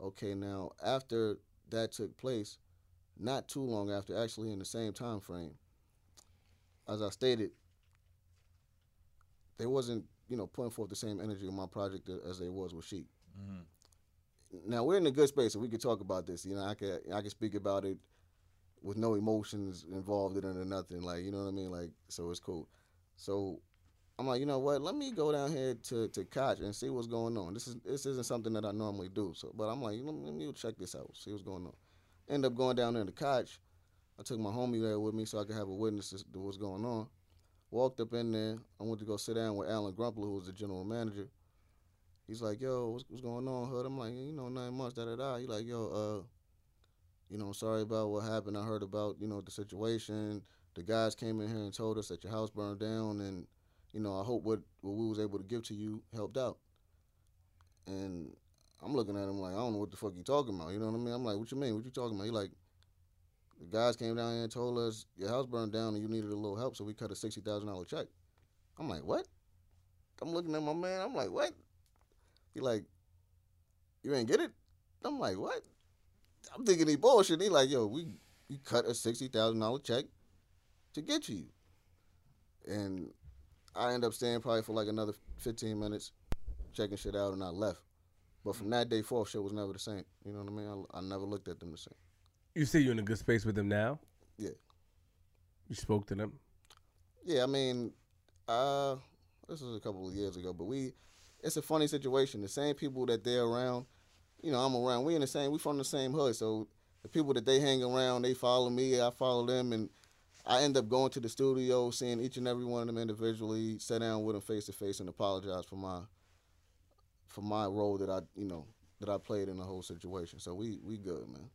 Okay, now after that took place, not too long after, actually in the same time frame, as I stated, there wasn't you know putting forth the same energy in my project as they was with Sheek. Mm-hmm. Now we're in a good space, so we could talk about this. You know, I could I could speak about it with no emotions involved in it or nothing. Like you know what I mean? Like so it's cool. So I'm like, you know what? Let me go down here to to Koch and see what's going on. This is this isn't something that I normally do. So, but I'm like, let me, let me check this out, see what's going on. End up going down there to Koch. I took my homie there with me so I could have a witness to what's going on. Walked up in there. I went to go sit down with Alan Grunblatt, who was the general manager. He's like, yo, what's, what's going on, Hood? I'm like, you know, nine months, da da da. He like, yo, uh, you know, sorry about what happened. I heard about, you know, the situation. The guys came in here and told us that your house burned down, and you know, I hope what what we was able to give to you helped out. And I'm looking at him like, I don't know what the fuck you talking about. You know what I mean? I'm like, what you mean? What you talking about? He like, the guys came down here and told us your house burned down and you needed a little help, so we cut a sixty thousand dollar check. I'm like, what? I'm looking at my man. I'm like, what? He like, you ain't get it? I'm like, what? I'm thinking he bullshit. He like, yo, we we cut a sixty thousand dollar check to get you. And I end up staying probably for like another fifteen minutes, checking shit out, and I left. But from that day forth, shit was never the same. You know what I mean? I, I never looked at them the same. You say you're in a good space with them now? Yeah. You spoke to them? Yeah, I mean, uh, this was a couple of years ago, but we, it's a funny situation. The same people that they're around, you know, I'm around. We in the same, we from the same hood, so the people that they hang around, they follow me, I follow them, and I end up going to the studio, seeing each and every one of them individually, sit down with them face to face, and apologize for my, for my role that I, you know, that I played in the whole situation. So we we good, man.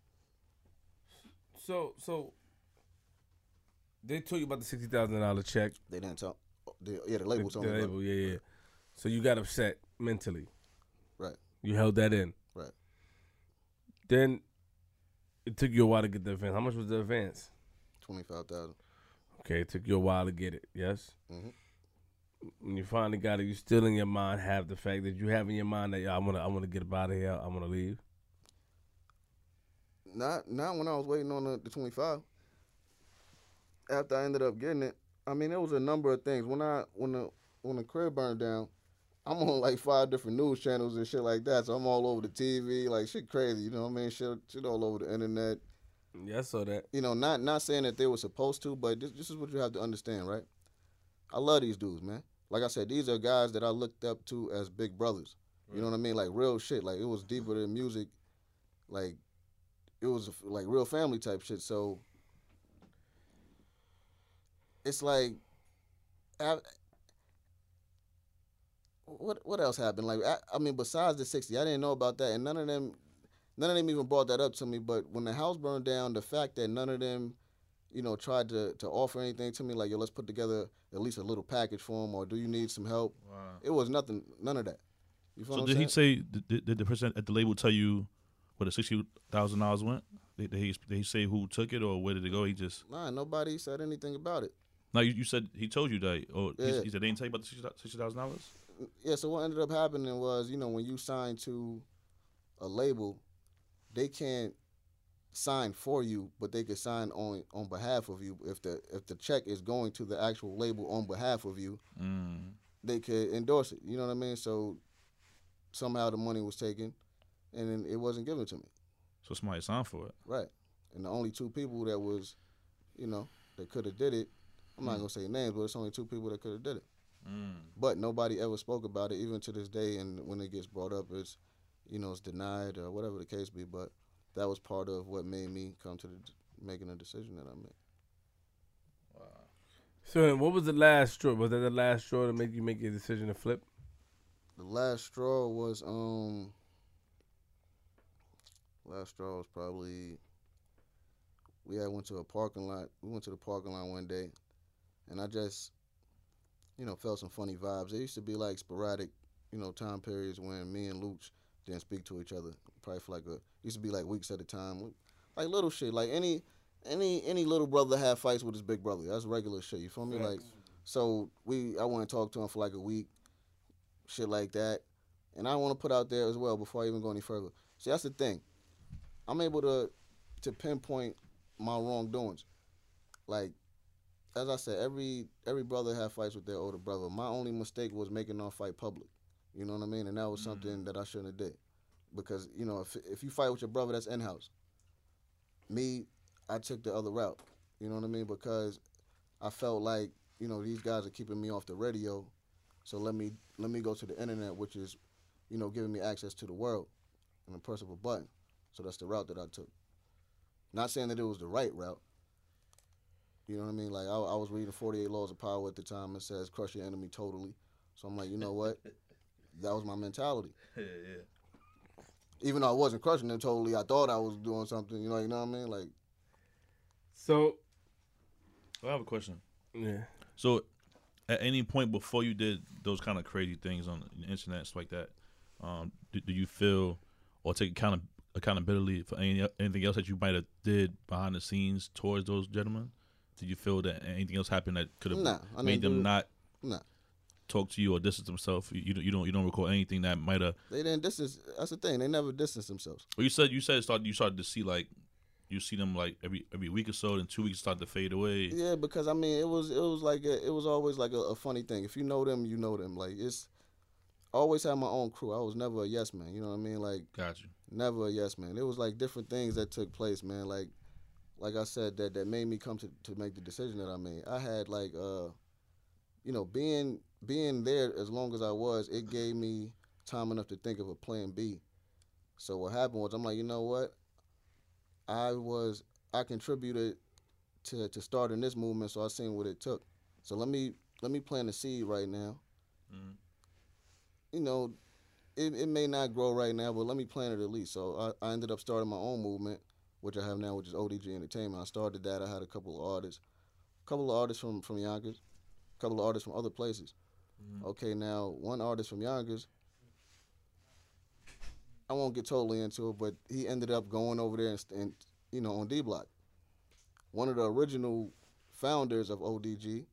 So, so they told you about the sixty thousand dollar check. They didn't talk. The, yeah, the label The- told the me. about label, yeah, yeah. So you got upset mentally. Right. You held that in. Right. Then it took you a while to get the advance. How much was the advance? Twenty five thousand. Okay, it took you a while to get it. Yes. Mhm. When you finally got it, you still in your mind have the fact that you have in your mind that I want to, I want to get up out of here. I want to leave. Not not when I was waiting on the, the 25. After I ended up getting it, I mean, there was a number of things. When I when the when the crib burned down, I'm on like five different news channels and shit like that. So I'm all over the TV, like shit crazy. You know what I mean? Shit, shit all over the internet. Yeah, I saw that. You know, not not saying that they were supposed to, but this, this is what you have to understand, right? I love these dudes, man. Like I said, these are guys that I looked up to as big brothers. You know what I mean? Like real shit. Like it was deeper than music. Like it was like real family type shit. So it's like, I, what what else happened? Like I, I mean, besides the sixty, I didn't know about that, and none of them, none of them even brought that up to me. But when the house burned down, the fact that none of them, you know, tried to to offer anything to me, like yo, let's put together at least a little package for him, or do you need some help? Wow. It was nothing, none of that. You So did he say? Did, did the person at the label tell you where the sixty thousand dollars went? Did, did he did he say who took it or where did it go? He just Nah, nobody said anything about it. no. You, you said he told you that. Or he- Yeah. he, said they didn't tell you about the sixty thousand dollars. Yeah, so what ended up happening was, you know, when you sign to a label, they can't sign for you, but they could sign on on behalf of you. If the if the check is going to the actual label on behalf of you, Mm. they could endorse it. You know what I mean? So somehow the money was taken, and then it wasn't given to me. So somebody signed for it. Right. And the only two people that was, you know, that could have did it. I'm not gonna say names, but it's only two people that could have did it. Mm. But nobody ever spoke about it, even to this day. And when it gets brought up, it's, you know, it's denied or whatever the case be. But that was part of what made me come to the, making the decision that I made. Wow. So then what was the last straw? Was that the last straw to make you make your decision to flip? The last straw was um. Last straw was probably. We had went to a parking lot. We went to the parking lot one day, and I just, you know, felt some funny vibes. There used to be like sporadic, you know, time periods when me and Louch didn't speak to each other. Probably for like a used to be like weeks at a time, like little shit. Like any, any, any little brother have fights with his big brother. That's regular shit. You feel me? Like, so we, I went and talked to him for like a week shit like that. And I want to put out there as well before I even go any further. See, that's the thing. I'm able to to pinpoint my wrongdoings. Like, as I said, every every brother have fights with their older brother. My only mistake was making our fight public. You know what I mean? And that was mm-hmm. something that I shouldn't have did. Because, you know, if if you fight with your brother that's in house, me, I took the other route. You know what I mean? Because I felt like, you know, these guys are keeping me off the radio. So let me let me go to the internet, which is, you know, giving me access to the world in the press of a button. So that's the route that I took. Not saying that it was the right route. You know what I mean? Like I, I was reading 48 Laws of Power at the time. It says crush your enemy totally. So I'm like, you know what? that was my mentality. Yeah, yeah. Even though I wasn't crushing them totally, I thought I was doing something. You know, you know what I mean? Like So I have a question. yeah. So, at any point before you did those kind of crazy things on the internet, stuff like that, um, do, do you feel or take account accountability for any anything else that you might have did behind the scenes towards those gentlemen? Did you feel that anything else happened that could have I made didn't them do- not talk to you or distance themselves? You, you don't you don't you don't recall anything that might have. they didn't distance. That's the thing. They never distance themselves. Well, you said you said started, you started to see like you see them like every every week or so, and two weeks start to fade away. Yeah, because I mean, it was it was like a, it was always like a, a funny thing. If you know them, you know them. Like it's always had my own crew. I was never a yes man. You know what I mean? Like Got you. never a yes man. It was like different things that took place, man. Like like I said, that that made me come to, to make the decision that I made. I had like uh you know, being being there as long as I was, it gave me time enough to think of a plan B. So what happened was I'm like, you know what? I was I contributed to to starting this movement, so I seen what it took. So let me let me plant a seed right now. Mhm. You know, it, it may not grow right now, but let me plant it at least. So I, I ended up starting my own movement, which I have now, which is ODG Entertainment. I started that. I had a couple of artists, a couple of artists from from Yonkers, a couple of artists from other places. Mm-hmm. Okay, now one artist from Yonkers. I won't get totally into it, but he ended up going over there and, and you know on D Block. One of the original founders of ODG,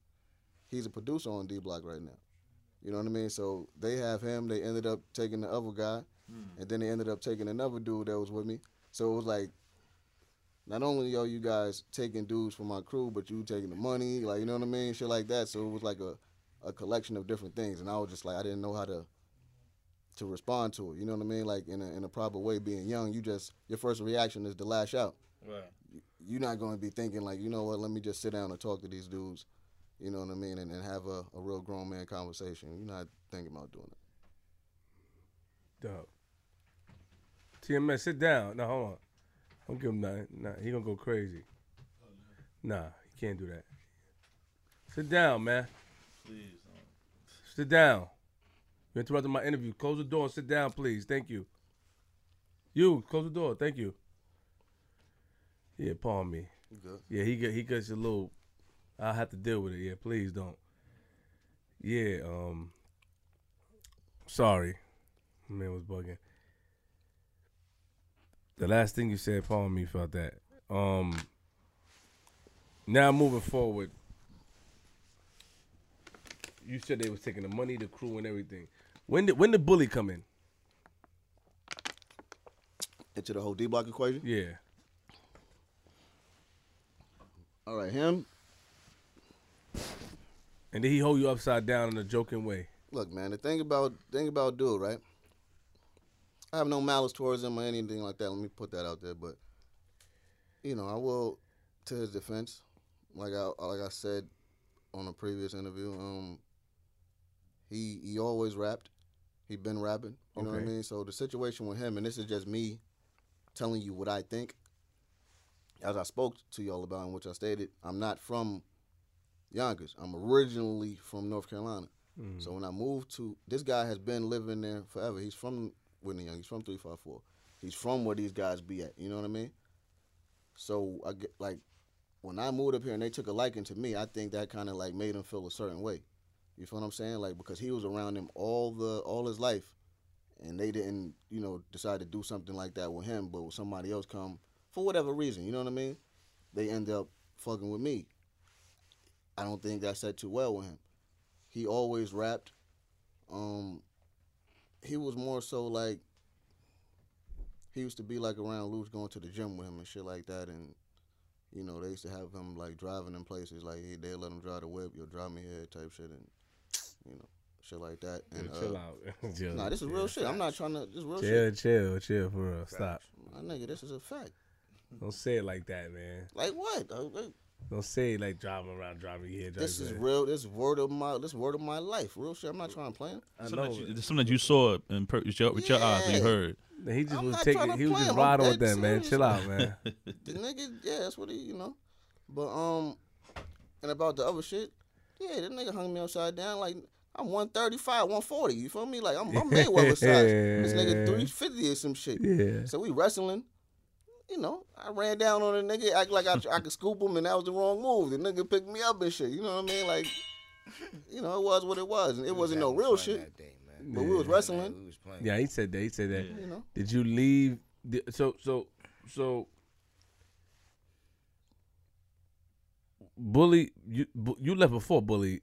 he's a producer on D Block right now. You know what I mean? So they have him. They ended up taking the other guy, hmm. and then they ended up taking another dude that was with me. So it was like, not only are you guys taking dudes from my crew, but you taking the money, like you know what I mean, shit like that. So it was like a, a collection of different things, and I was just like, I didn't know how to to respond to it. You know what I mean? Like in a in a proper way. Being young, you just your first reaction is to lash out. Right. You're not going to be thinking like, you know what? Let me just sit down and talk to these dudes. You know what I mean? And, and have a, a real grown man conversation. You're not thinking about doing it. Dope. TMS, sit down. No, hold on. Don't give him nothing. Nah, he gonna go crazy. Oh, nah, he can't do that. Sit down, man. Please. Sit down. You interrupted my interview. Close the door and sit down, please. Thank you. You, close the door. Thank you. Yeah, pardon me. You good? Yeah, he get he gets a little. I'll have to deal with it. Yeah, please don't. Yeah, um. Sorry, man was bugging. The last thing you said, pardon me, felt that. Um. Now moving forward, you said they was taking the money, the crew, and everything. When did when did bully come in? Into the whole D block equation. Yeah. All right, him. And then he hold you upside down in a joking way. Look, man. The thing about thing about dude, right? I have no malice towards him or anything like that. Let me put that out there. But you know, I will, to his defense, like I like I said on a previous interview, um, he he always rapped. He been rapping. You know what I mean? So the situation with him, and this is just me telling you what I think. As I spoke to y'all about, in which I stated, I'm not from Yonkers. I'm originally from North Carolina. Mm. So when I moved to, this guy has been living there forever. He's from Whitney Young. He's from 354. He's from where these guys be at. You know what I mean? So I get like, when I moved up here and they took a liking to me, I think that kind of like made him feel a certain way. You feel what I'm saying? Like because he was around them all the all his life, and they didn't, you know, decide to do something like that with him, but with somebody else come for whatever reason. You know what I mean? They end up fucking with me. I don't think that set too well with him. He always rapped. Um, he was more so like he used to be like around Louch going to the gym with him and shit like that, and you know they used to have him like driving in places like he, they let him drive the whip, you'll drive me here type shit, and you know shit like that. And Yeah, chill uh, out. chill, Nah, this is chill. real shit. I'm not trying to. This is real Chill, shit. chill, chill for real. Stop. My nigga, this is a fact. Don't say it like that, man. Like what? Uh, uh, Don't say like driving around, driving here. Driving This is there. real. This word of my. This word of my life. Real shit. I'm not trying to play him. I Something know. that, you, it's something that you saw in per, with, your, with your eyes, you heard. He just I'm was taking. He was just him. Riding with dead that, man. Chill out, man. The nigga, yeah, that's what he, you know. But um, and about the other shit, yeah, that nigga hung me upside down like I'm 135, 140. You feel me? Like I'm, I'm Mayweather size. This nigga 350 or some shit. yeah. So we wrestling. You know, I ran down on a nigga, act like I, I could scoop him, and that was the wrong move. The nigga picked me up and shit. You know what I mean? Like, you know, it was what it was, and it was wasn't no real shit. Day, man. But we was wrestling. Man, we was. Yeah, he said that. He said that. You know, Did you leave? the- So so so. Bully, you you left before Bully.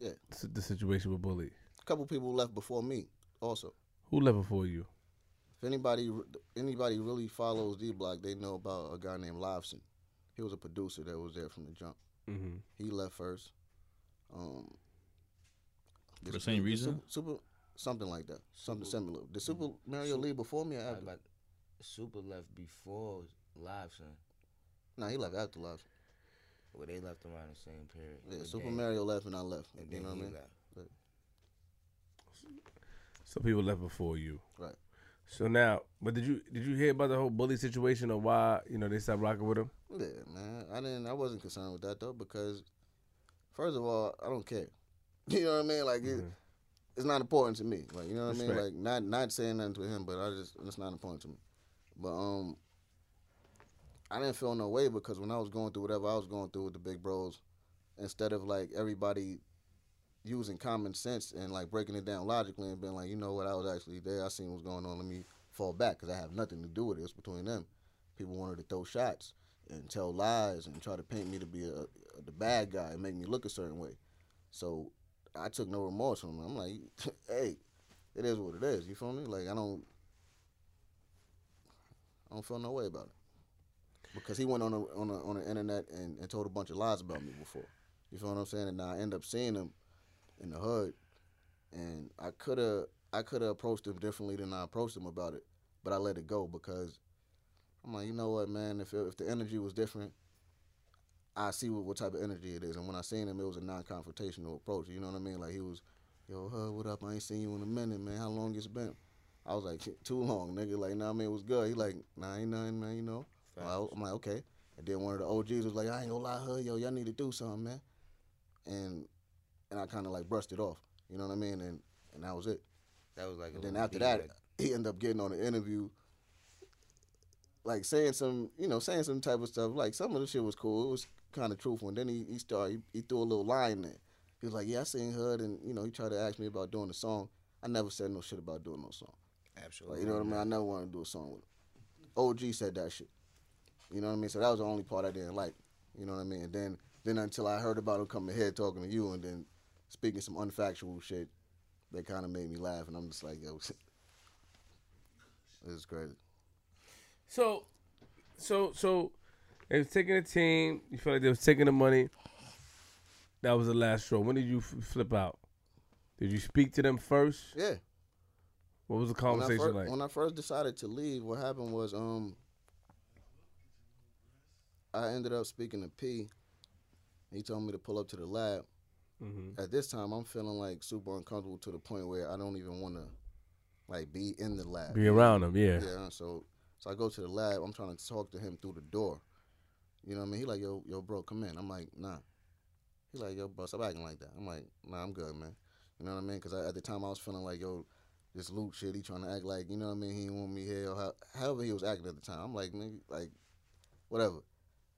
Yeah. The situation with Bully. a couple people left before me. Also, Who left before you? If anybody anybody really follows D Block, they know about a guy named Lobson. He was a producer that was there from the jump. Mm-hmm. He left first. Um, For the same reason? Super, super something like that. Something similar. Did Super Mario leave before me or I after? was like, Super left before Live Son. Nah, he left after Lobson. Well, they left around the same period. Yeah, But Super then- Mario left and I left. And You know what I mean? left. So people left before you. Right. So now, but did you did you hear about the whole Bully situation or why you know they stopped rocking with him? Yeah, man. I didn't. I wasn't concerned with that though because, first of all, I don't care. You know what I mean? Like it, Mhm. it's not important to me. Like you know what I mean? Like not not saying nothing to him, but I just it's not important to me. But um, I didn't feel no way because when I was going through whatever I was going through with the big bros, instead of like everybody using common sense and like breaking it down logically and being like, you know what, I was actually there. I seen what's going on. Let me fall back because I have nothing to do with it. It's between them. People wanted to throw shots and tell lies and try to paint me to be a, a the bad guy and make me look a certain way. So I took no remorse from him. I'm like, hey, it is what it is. You feel me? Like I don't, I don't feel no way about it because he went on the on the, on the internet and, and told a bunch of lies about me before. You feel what I'm saying? And I end up seeing him in the hood, and I could have I could have approached him differently than I approached him about it, but I let it go because I'm like, you know what, man? If if the energy was different, I see what, what type of energy it is. And when I seen him, it was a non-confrontational approach. You know what I mean? Like he was, yo, huh, what up? I ain't seen you in a minute, man. How long it's been? I was like, too long, nigga. Like, nah, I mean, it was good. He like, nah, ain't nothing, man. You know. Well, I'm like, okay. And then one of the OGs was like, I ain't gonna lie, huh, yo, y'all need to do something, man. And and I kind of like brushed it off. You know what I mean? And and that was it. That was like. then after that, he ended up getting on the interview, like saying some, you know, saying some type of stuff. Like some of the shit was cool. It was kind of truthful. And then he he started he, he threw a little line there. He was like, "Yeah, I seen Hood," and you know, he tried to ask me about doing a song. I never said no shit about doing no song. Absolutely. Like, you know what I mean? I never wanted to do a song with him. OG said that shit. You know what I mean? So that was the only part I didn't like. You know what I mean? And then then until I heard about him coming here talking to you and then speaking some unfactual shit, that kind of made me laugh. And I'm just like, yo, this is crazy. So, so, so they was taking the team. You felt like they was taking the money. That was the last straw. When did you f- flip out? Did you speak to them first? Yeah. What was the When conversation first, like? when I first decided to leave, what happened was um I ended up speaking to P. He told me to pull up to the lab. Hmm At this time, I'm feeling like super uncomfortable to the point where I don't even want to like be in the lab. Be around him, yeah. Yeah. So so I go to the lab. I'm trying to talk to him through the door. You know what I mean? He like, yo, yo, bro, come in. I'm like, nah. He like, yo, bro, stop acting like that. I'm like, nah, I'm good, man. You know what I mean? Because at the time I was feeling like, yo, this Luke shit, he trying to act like, you know what I mean? He didn't want me here or how, however he was acting at the time. I'm like, nigga, like, whatever.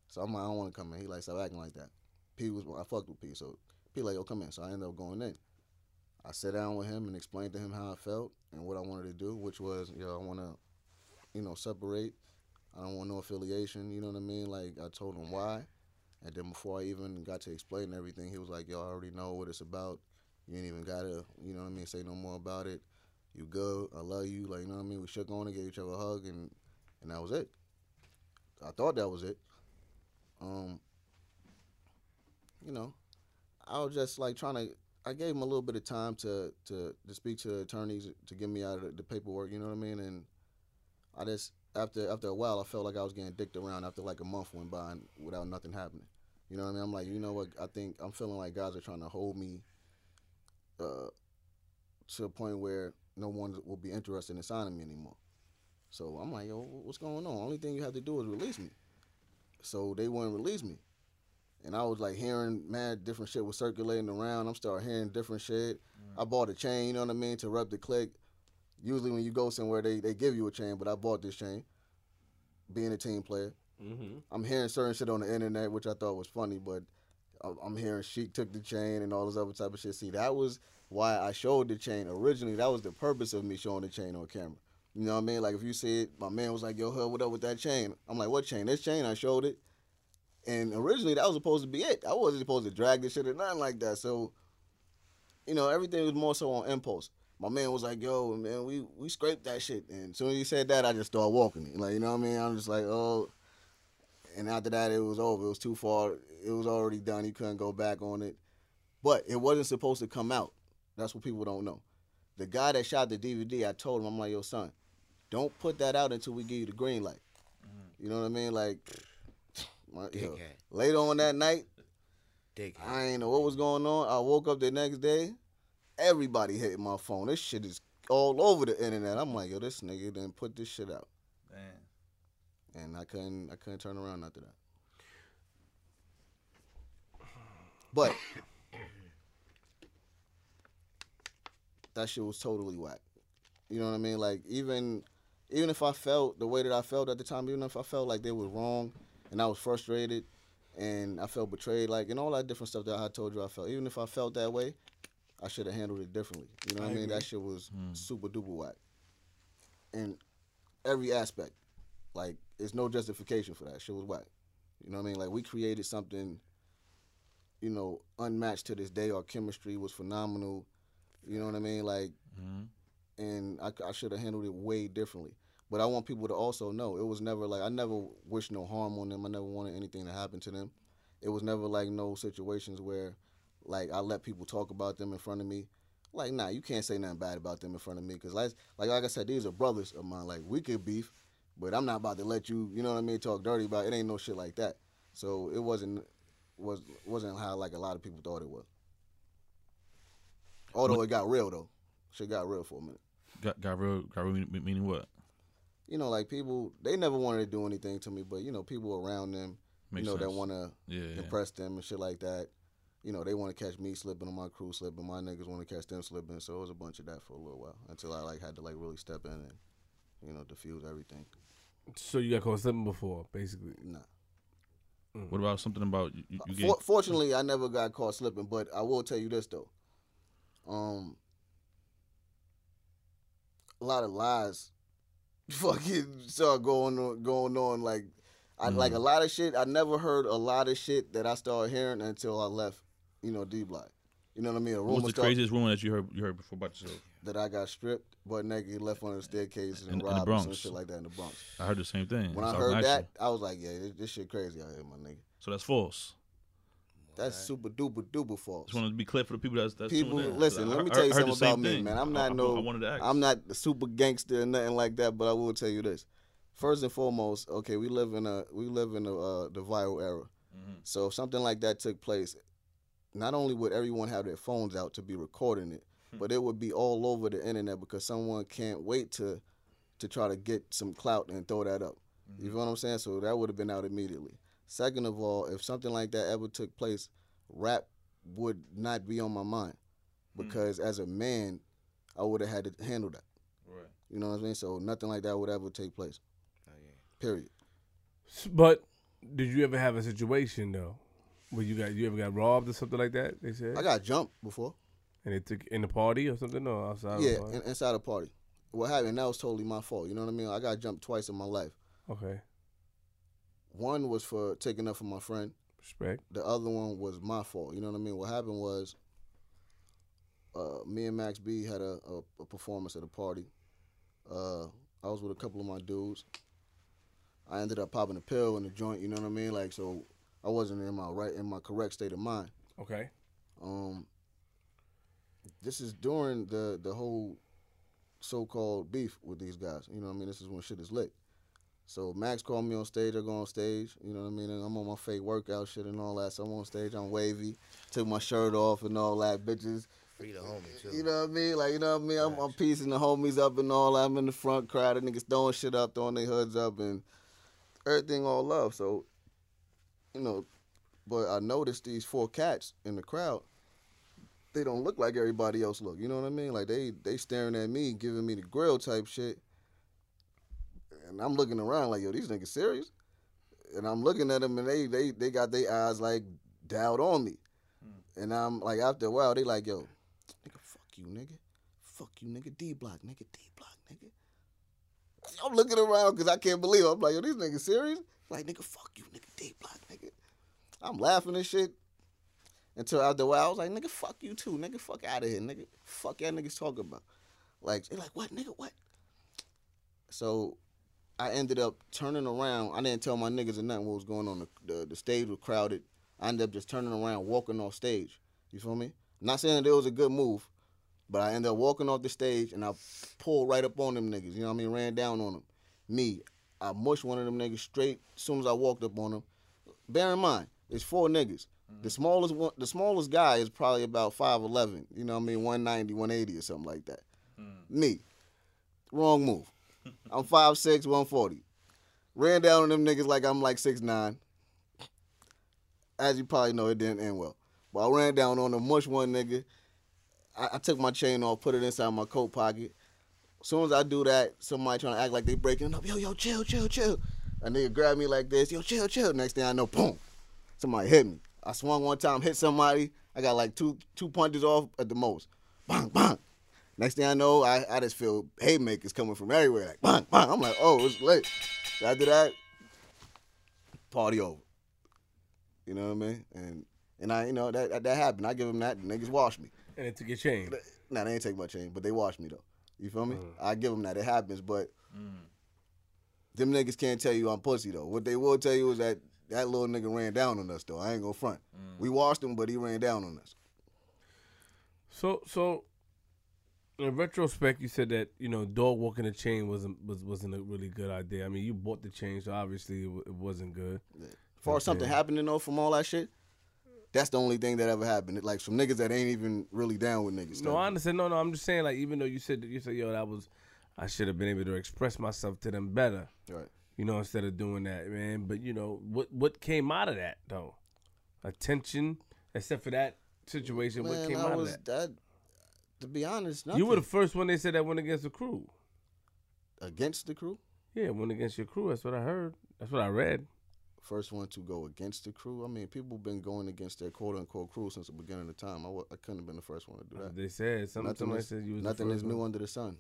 So I'm like, I don't want to come in. He like, stop acting like that. P was, I fucked with P. So P like, yo, come in. So I ended up going in. I sat down with him and explained to him how I felt and what I wanted to do, which was, yo, I want to, you know, separate. I don't want no affiliation. You know what I mean? Like I told him why, and then before I even got to explain everything, he was like, "Yo, I already know what it's about. You ain't even gotta, you know what I mean, say no more about it. You good? I love you. Like you know what I mean? We shook on it, gave each other a hug, and and that was it. I thought that was it. Um, you know, I was just like trying to. I gave him a little bit of time to to to speak to attorneys to get me out of the, paperwork. You know what I mean? And I just after after a while, I felt like I was getting dicked around. After like a month went by and without nothing happening. You know what I mean? I'm like, you know what? I think I'm feeling like guys are trying to hold me uh, to a point where no one will be interested in signing me anymore. So I'm like, yo, what's going on? Only thing you have to do is release me. So they wouldn't release me. And I was like hearing mad different shit was circulating around. I'm starting hearing different shit. I bought a chain, you know what I mean, to rub the click. Usually when you go somewhere, they, they give you a chain, but I bought this chain, being a team player. Mm-hmm. I'm hearing certain shit on the internet, which I thought was funny, but I'm hearing Sheek took the chain and all this other type of shit. See, that was why I showed the chain originally. That was the purpose of me showing the chain on camera. You know what I mean? Like if you see it, my man was like, "Yo, Hood, what up with that chain?" I'm like, "What chain? This chain?" I showed it, and originally that was supposed to be it. I wasn't supposed to drag this shit or nothing like that. So, you know, everything was more so on impulse. My man was like, "Yo, man, we we scraped that shit," and as soon as he said that, I just started walking it. Like, you know what I mean? I'm just like, "Oh." And after that, it was over. It was too far. It was already done. He couldn't go back on it. But it wasn't supposed to come out. That's what people don't know. The guy that shot the DVD, I told him, I'm like, yo, son, don't put that out until we give you the green light. Mm. You know what I mean? Like, my, yo, later on that night, Dickhead. I ain't know what was going on. I woke up the next day, everybody hitting my phone. This shit is all over the internet. I'm like, yo, this nigga didn't put this shit out, Damn. and I couldn't, I couldn't turn around after that. But that shit was totally whack. You know what I mean? Like even, even if I felt the way that I felt at the time, even if I felt like they were wrong, and I was frustrated, and I felt betrayed, like and all that different stuff that I told you I felt. Even if I felt that way, I should have handled it differently. You know what I, mean? That shit was super duper whack. In every aspect, like it's no justification for that. Shit was whack. You know what I mean? Like we created something, you know, unmatched to this day. Our chemistry was phenomenal. You know what I mean? Like, Mm-hmm. and I, I should have handled it way differently. But I want people to also know it was never like I never wished no harm on them. I never wanted anything to happen to them. It was never like no situations where, like, I let people talk about them in front of me. Like, nah, you can't say nothing bad about them in front of me because, like, like, like I said, these are brothers of mine. Like, we could beef, but I'm not about to let you, you know what I mean, talk dirty about it. It ain't no shit like that. So it wasn't was wasn't how like a lot of people thought it was. Although it got real though, shit got real for a minute. Got got real. Got real. mean- Meaning what? You know, like people, they never wanted to do anything to me, but you know, people around them, Makes you know, that want to Yeah. yeah. impress them and shit like that. You know, they want to catch me slipping, on my crew slipping. My niggas want to catch them slipping. So it was a bunch of that for a little while until I like had to like really step in and, you know, diffuse everything. So you got caught slipping before, basically. Nah. What about something about you? You, you For- get fortunately, I never got caught slipping, but I will tell you this though. Um, a lot of lies, fucking start going on, going on. Like, I like a mm. lot of shit. I never heard a lot of shit that I started hearing until I left, you know, D Block. You know what I mean? A What was the start- craziest rumor that you heard you heard before about yourself? that I got stripped, butt naked, left on the staircase, In- and in the robbed, and some shit like that in the Bronx. I heard the same thing. When I heard that, I was like, yeah, this, this shit crazy out here, my nigga. so that's false. That's super duper duper false. Just wanted to be clear for the people that's that's People, listen. Let me tell you something about me, thing. man. I'm not I, no. I wanted to ask. I'm not the super gangster or nothing like that, but I will tell you this. First and foremost, okay, we live in a we live in a, uh, the viral era. Mm-hmm. So if something like that took place, not only would everyone have their phones out to be recording it, Hmm. but it would be all over the internet because someone can't wait to to try to get some clout and throw that up. Mm-hmm. You know what I'm saying? So that would have been out immediately. Second of all, if something like that ever took place, rap would not be on my mind Hmm. because as a man, I would have had to handle that. Right. You know what I mean? So nothing like that would ever take place. Oh, yeah. Period. But did you ever have a situation though, where you got you ever got robbed or something like that? They said, I got jumped before. and it took in the party or something, or outside. yeah, Of party? in, inside a party. What happened? That was totally my fault. You know what I mean? I got jumped twice in my life. okay, One was for taking up for my friend. respect. The other one was my fault. You know what I mean? What happened was, uh, me and Max B had a, a, a performance at a party. Uh, I was with a couple of my dudes. I ended up popping a pill in the joint. You know what I mean? Like so, I wasn't in my right in my correct state of mind. Okay, Um, this is during the the whole so-called beef with these guys. You know what I mean? This is when shit is lit. So Max called me on stage. I go on stage. You know what I mean? And I'm on my fake workout shit and all that. So I'm on stage. I'm wavy. Took my shirt off and all that. Bitches. Free the homie, too. You know what I mean? Like you know what I mean? I'm, I'm piecing the homies up and all that. I'm in the front crowd. The niggas throwing shit up, throwing their hoods up, and everything all love. So, you know, but I noticed these four cats in the crowd. They don't look like everybody else look. You know what I mean? Like they they staring at me, giving me the grill type shit. And I'm looking around like, yo, these niggas serious? And I'm looking at them and they they they got their eyes like dialed on me. Hmm. And I'm like, after a while, they like, yo, nigga, fuck you, nigga. Fuck you, nigga. D block, nigga. D block, nigga. I'm looking around because I can't believe it. I'm like, yo, these niggas serious? Like, nigga, fuck you, nigga. D block, nigga. I'm laughing and shit. Until after a while, I was like, nigga, fuck you too. Nigga, fuck out of here, nigga. Fuck y'all niggas talking about. Like, they like, what, nigga, what? So I ended up turning around. I didn't tell my niggas or nothing what was going on. The, the, the stage was crowded. I ended up just turning around, walking off stage. You feel me? Not saying that it was a good move, but I ended up walking off the stage and I pulled right up on them niggas. You know what I mean? Ran down on them. Me, I mushed one of them niggas straight as soon as I walked up on them. Bear in mind, it's four niggas. Mm-hmm. The smallest one, the smallest guy is probably about 5'11", you know what I mean, 190, 180 or something like that. Mm. Me. Wrong move. I'm 5'6", 140. Ran down on them niggas like I'm like 6'9". As you probably know, it didn't end well. But I ran down on them, mush one nigga. I, I took my chain off, put it inside my coat pocket. As soon as I do that, somebody trying to act like they breaking up. Yo, yo, chill, chill, chill. A nigga grab me like this. Yo, chill, chill. Next thing I know, boom. Somebody hit me. I swung one time, hit somebody. I got like two two punches off at the most. Bang, bang. Next thing I know, I, I just feel haymakers coming from everywhere. Like, bang, bang. I'm like, oh, it's late. After that, party over. You know what I mean? And and I, you know, that that, that happened. I give them that. The niggas washed me. And it took your chain. Nah, they ain't take my chain, but they washed me though. You feel me? Mm. I give them that. It happens, but mm. them niggas can't tell you I'm pussy though. What they will tell you is that that little nigga ran down on us though. I ain't gonna front. Mm. We washed him, but he ran down on us. So so in retrospect, you said that you know dog walking the chain wasn't was wasn't a really good idea. I mean, you bought the chain, so obviously it, wa- it wasn't good. As far as something happening though from all that shit, that's the only thing that ever happened. Like some niggas that ain't even really down with niggas. No. I understand. No, no, I'm just saying like even though you said you said yo that was I should have been able to express myself to them better. Right. You know, instead of doing that, man. But you know what what came out of that though? Attention, except for that situation. what came I out was of that? that. To be honest, nothing. You were the first one they said that went against the crew. against the crew. Yeah, went against your crew. That's what I heard. That's what I read. First one to go against the crew. I mean, people been going against their quote unquote crew since the beginning of the time. I, I couldn't have been the first one to do that. They said something. Nothing is, said you was nothing is new one. under the sun.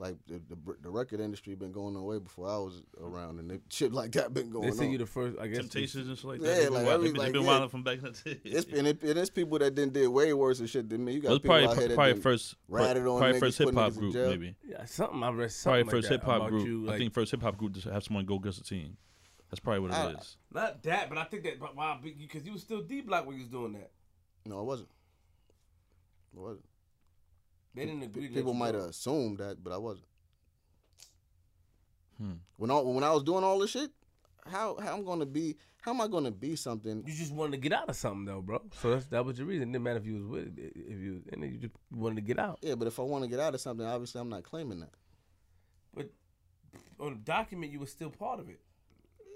Like the, the the record industry been going away before I was around, and the shit like that been going They say on. you the first. I guess. Temptations and shit like that. They've been like wild- every- they've been, like, been yeah. wilding from back in the day. It's and, it, it's people that didn't did way worse and shit than me. You It got was people probably out here that probably first ratted on probably niggas, first hip hop group jail. maybe. Yeah, something I read. Probably Something first like hip hop group. You, I think first hip hop group to have someone go against the team. That's probably what I- it is. not that, but I think that. But why? Because you was still D block when you was doing that. No, it wasn't. It wasn't. They didn't agree. People you might go. have assumed that, but I wasn't. Hmm. When I when I was doing all this shit, how how I'm gonna be? How am I gonna be something? You just wanted to get out of something though, bro. So that's that was your reason. It didn't matter if you was with it, if you and then you just wanted to get out. Yeah, but if I want to get out of something, obviously I'm not claiming that. But on the document, you were still part of it.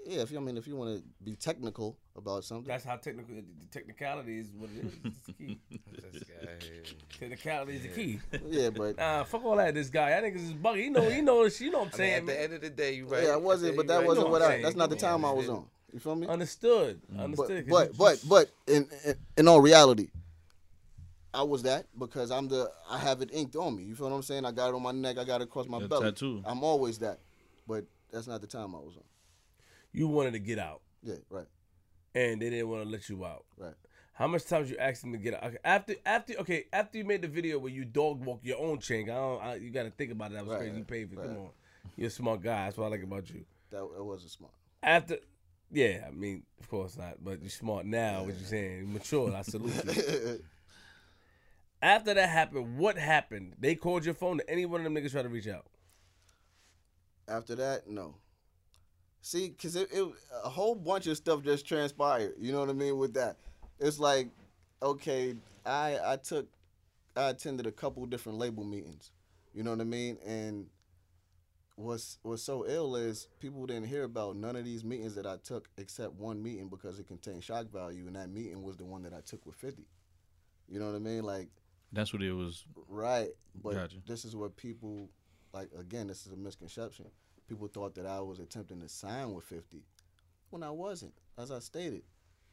Yeah, if you I mean if you want to be technical about something, That's how technical the technicality is. What it is. It's the key. This guy here. Technicality is the key. yeah, but Nah, fuck all that. This guy, I think is buggy. He know, he knows. You know what I'm I mean, saying? at the end of the day, you right. yeah, I wasn't. the But that right. wasn't know what what I'm I. saying. That's not the Yeah, time I was on. You feel me? Understood. But Understood. 'cause but you- but but in, in in all reality, I was that because I'm the I have it inked on me. You feel what I'm saying? I got it on my neck. I got it across my Yeah, belly. tattoo. I'm always that, but that's not the time I was on. You wanted to get out, Yeah, right, and they didn't want to let you out. right. How much times you asked them to get out? Okay, after after okay after you made the video where you dog walk your own chain, I don't. I, you got to think about it. That was Right, crazy. You paid for it. Come on, you're a smart guy. That's what I like about you. That it wasn't smart. After, yeah, I mean, of course not. But you're smart now. What you're saying? You're mature. I salute you. After that happened, what happened? They called your phone. Did any one of them niggas try to reach out? After that, no. See, cause it, it a whole bunch of stuff just transpired. You know what I mean with that. It's like, okay, I I took, I attended a couple different label meetings. You know what I mean? And what's what's so ill is people didn't hear about none of these meetings that I took except one meeting because it contained shock value, and that meeting was the one that I took with Fifty. You know what I mean? Like That's what it was. Right. But Gotcha. this is what people like again, this is a misconception. People thought that I was attempting to sign with 50 when I wasn't. As I stated,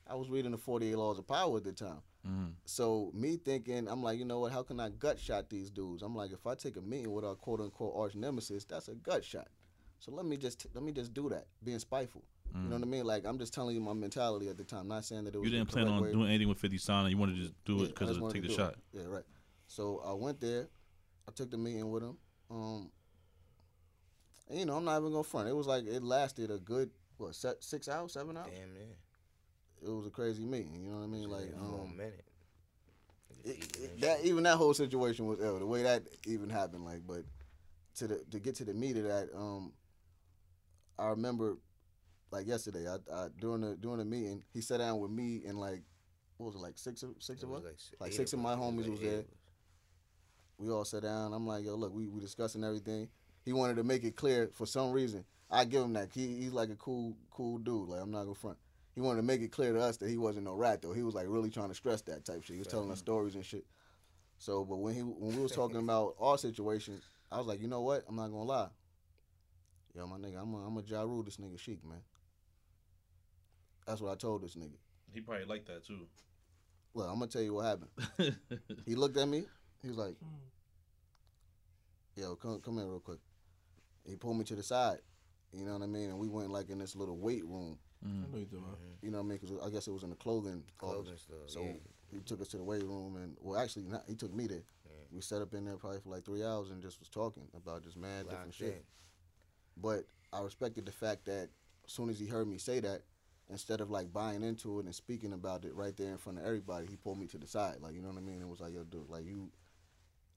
I was reading the 48 Laws of Power at the time. Mm. So me thinking, I'm like, you know what? How can I gut shot these dudes? I'm like, if I take a meeting with our quote unquote arch nemesis, that's a gut shot. So let me just let me just do that, being spiteful. You know what I mean? Like I'm just telling you my mentality at the time. Not saying that it was You didn't plan on way. doing anything with 50 Cent. You wanted to just do Yeah, it because of take the it. shot. Yeah, right. So I went there. I took the meeting with him. Um, and, you know, I'm not even gonna front. It was like it lasted a good what six hours, seven hours. Damn man. It was a crazy meeting. You know what I mean? Like Yeah, for a um, minute. it, it, that even that whole situation was ill. The way that even happened, like, but to the to get to the meat of that, um, I remember like yesterday. I, I during the during the meeting, he sat down with me and like what was it like six of six It of was us. s- Like six of my homies like was there. we all sat down. I'm like, yo, look, we we discussing everything. He wanted to make it clear for some reason. I give him that. He, he's like a cool cool dude. Like I'm not gonna front. He wanted to make it clear to us that he wasn't no rat though. He was like really trying to stress that type shit. He was telling us stories and shit. So, but when he when we was talking about our situation, I was like, you know what? I'm not gonna lie. Yo, my nigga, I'm a, I'm a Ja Rule this nigga Sheek, man. That's what I told this nigga. He probably liked that too. Well, I'm gonna tell you what happened. He looked at me. He was like, hmm. "Yo, come come here real quick." He pulled me to the side. You know what I mean? And we went like in this little weight room. Mm-hmm. I know you. You know what I mean? Because I guess it was in the clothing. office. Clothing store. So yeah. he took us to the weight room, and well, actually, not, he took me there. We sat up in there probably for like three hours and just was talking about just mad different shit. in. But I respected the fact that as soon as he heard me say that, instead of like buying into it and speaking about it right there in front of everybody, he pulled me to the side. Like, you know what I mean? It was like, yo, dude, like you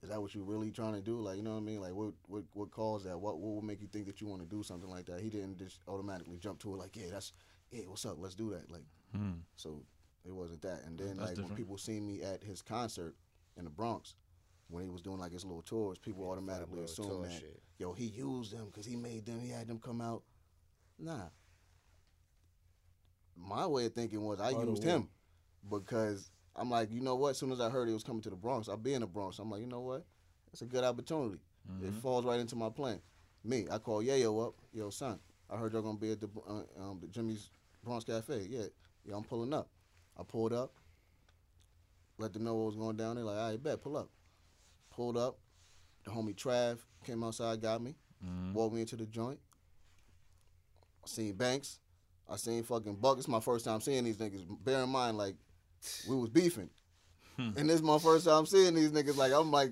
is that what you're really trying to do? Like, you know what I mean? Like what what what caused that? What what would make you think that you want to do something like that? He didn't just automatically jump to it like, yeah, that's yeah, what's up? Let's do that. Like Mm. so it wasn't that. And then That's like different. when people see me at his concert in the Bronx, when he was doing like his little tours, people automatically Little assume that shit. yo he used them because he made them, he had them come out. Nah. My way of thinking was I By used him because I'm like, you know what? As soon as I heard he was coming to the Bronx, I'll be in the Bronx. I'm like, you know what? It's a good opportunity. It falls right into my plan. Me, I call Yayo up. Yo, son, I heard y'all gonna be at the uh, um, the Jimmy's Bronx Cafe. Yeah, yeah, I'm pulling up. I pulled up. Let them know what was going down there. Like, I bet, pull up. Pulled up. the homie Trav came outside, got me, Mhm. walked me into the joint. I seen Banks. I seen fucking Buck. It's my first time seeing these niggas. Bear in mind, like, we was beefing. Hmm. and this is my first time seeing these niggas. Like, I'm like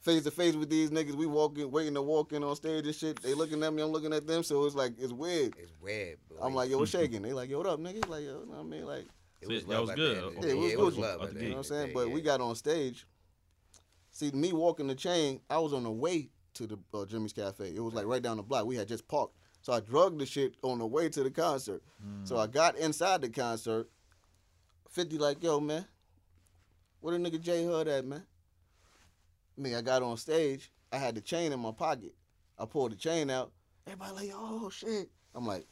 face to face with these niggas. We walking, waiting to walk in on stage and shit. They looking at me, I'm looking at them. So it's like, it's weird. It's weird. But I'm like, yo, what's shaking? They like, yo, what up, nigga? Like, yo, you know what I mean? Like, it See, was y'all was good. the end of the Yeah, it was it good. was love. Out at the the gate. you know what I'm saying? the But day, we got on stage. See, me walking the chain, I was on the way to the uh, Jimmy's Cafe. It was like right down the block. We had just parked. So I drugged the shit on the way to the concert. So I got inside the concert. 50 like, yo, man, where the nigga J Hood at, man? Me, I got on stage. I had the chain in my pocket. I pulled the chain out. Everybody like, oh, shit. I'm like,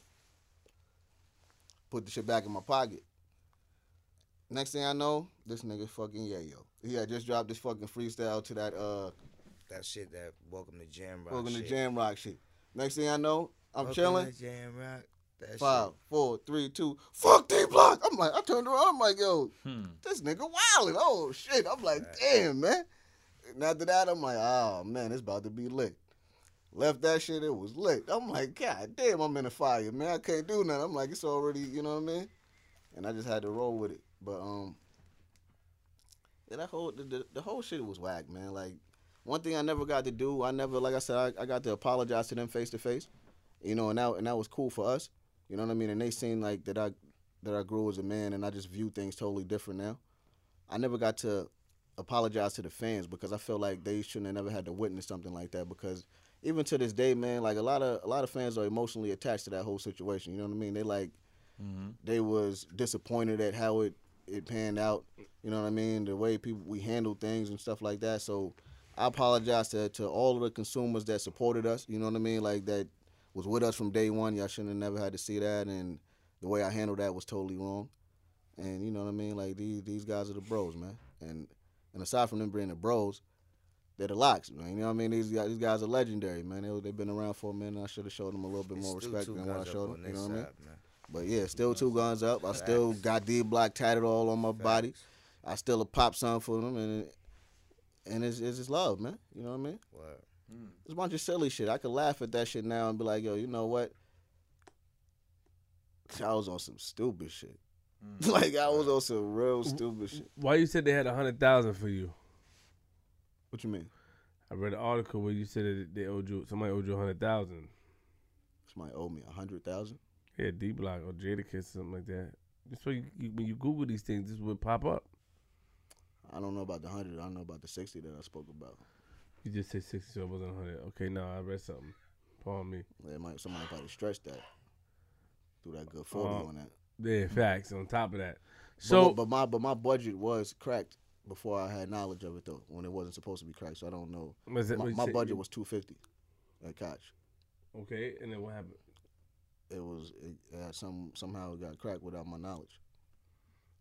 put the shit back in my pocket. Next thing I know, this nigga fucking yayo. He had just dropped this fucking freestyle to that uh that shit that welcome to Jam Rock. the shit. jam rock shit. Next thing I know, I'm Welcome chilling. to Jam Rock. That Five, shit. four, three, two. Fuck D block. I'm like, I turned around. I'm like, yo, Hmm. this nigga wildin'. Oh shit. I'm like, damn, man. And after that, I'm like, oh man, it's about to be lit. Left that shit, it was lit. I'm like, God damn, I'm in a fire, man. I can't do nothing. I'm like, it's already, you know what I mean? And I just had to roll with it. But um, yeah, that whole the, the, the whole shit was whack, man. Like one thing I never got to do, I never, like I said, I, I got to apologize to them face to face, you know, and that and that was cool for us, you know what I mean? And they seemed like that I that I grew as a man, and I just view things totally different now. I never got to apologize to the fans because I feel like they shouldn't have never had to witness something like that because even to this day, man, like a lot of a lot of fans are emotionally attached to that whole situation. You know what I mean? They like Mm-hmm. they was disappointed at how it it panned out. You know what I mean? The way people we handled things and stuff like that. So I apologize to to all of the consumers that supported us. You know what I mean? Like that was with us from day one. Y'all shouldn't have never had to see that, and the way I handled that was totally wrong. And you know what I mean? Like these these guys are the bros, man. And and aside from them being the bros, they're the LOX, man. You know what I mean? These guys, these guys are legendary, man. They they've been around for a minute. I should have showed them a little bit It's more respect than what I showed them. You know what I mean? man. But yeah, still two guns up. I still got D block tatted all on my body. I still a pop song for them, and and it's it's just love, man. You know what I mean? Word. It's a bunch of silly shit. I could laugh at that shit now and be like, yo, you know what? I was on some stupid shit. Mm. like I was on some real stupid shit. Why you said they had a hundred thousand for you? What you mean? I read an article where you said that they owed you somebody owed you a hundred thousand. Somebody owed me a hundred thousand. Yeah, D Block or Jadakiss, or something like that. That's why you, you, when you Google these things, this would pop up. I don't know about the hundred. I don't know about the sixty that I spoke about. You just said sixty, so it wasn't hundred. Okay, no, I read something. Pardon me. They might somebody probably stretched that. Threw that good forty Uh, on that. Yeah, facts. On top of that, So, so but, my but my budget was cracked before I had knowledge of it though, when it wasn't supposed to be cracked. So I don't know. was it, My, my budget was two fifty at Koch. okay, and then what happened? It was it, uh, some somehow it got cracked without my knowledge.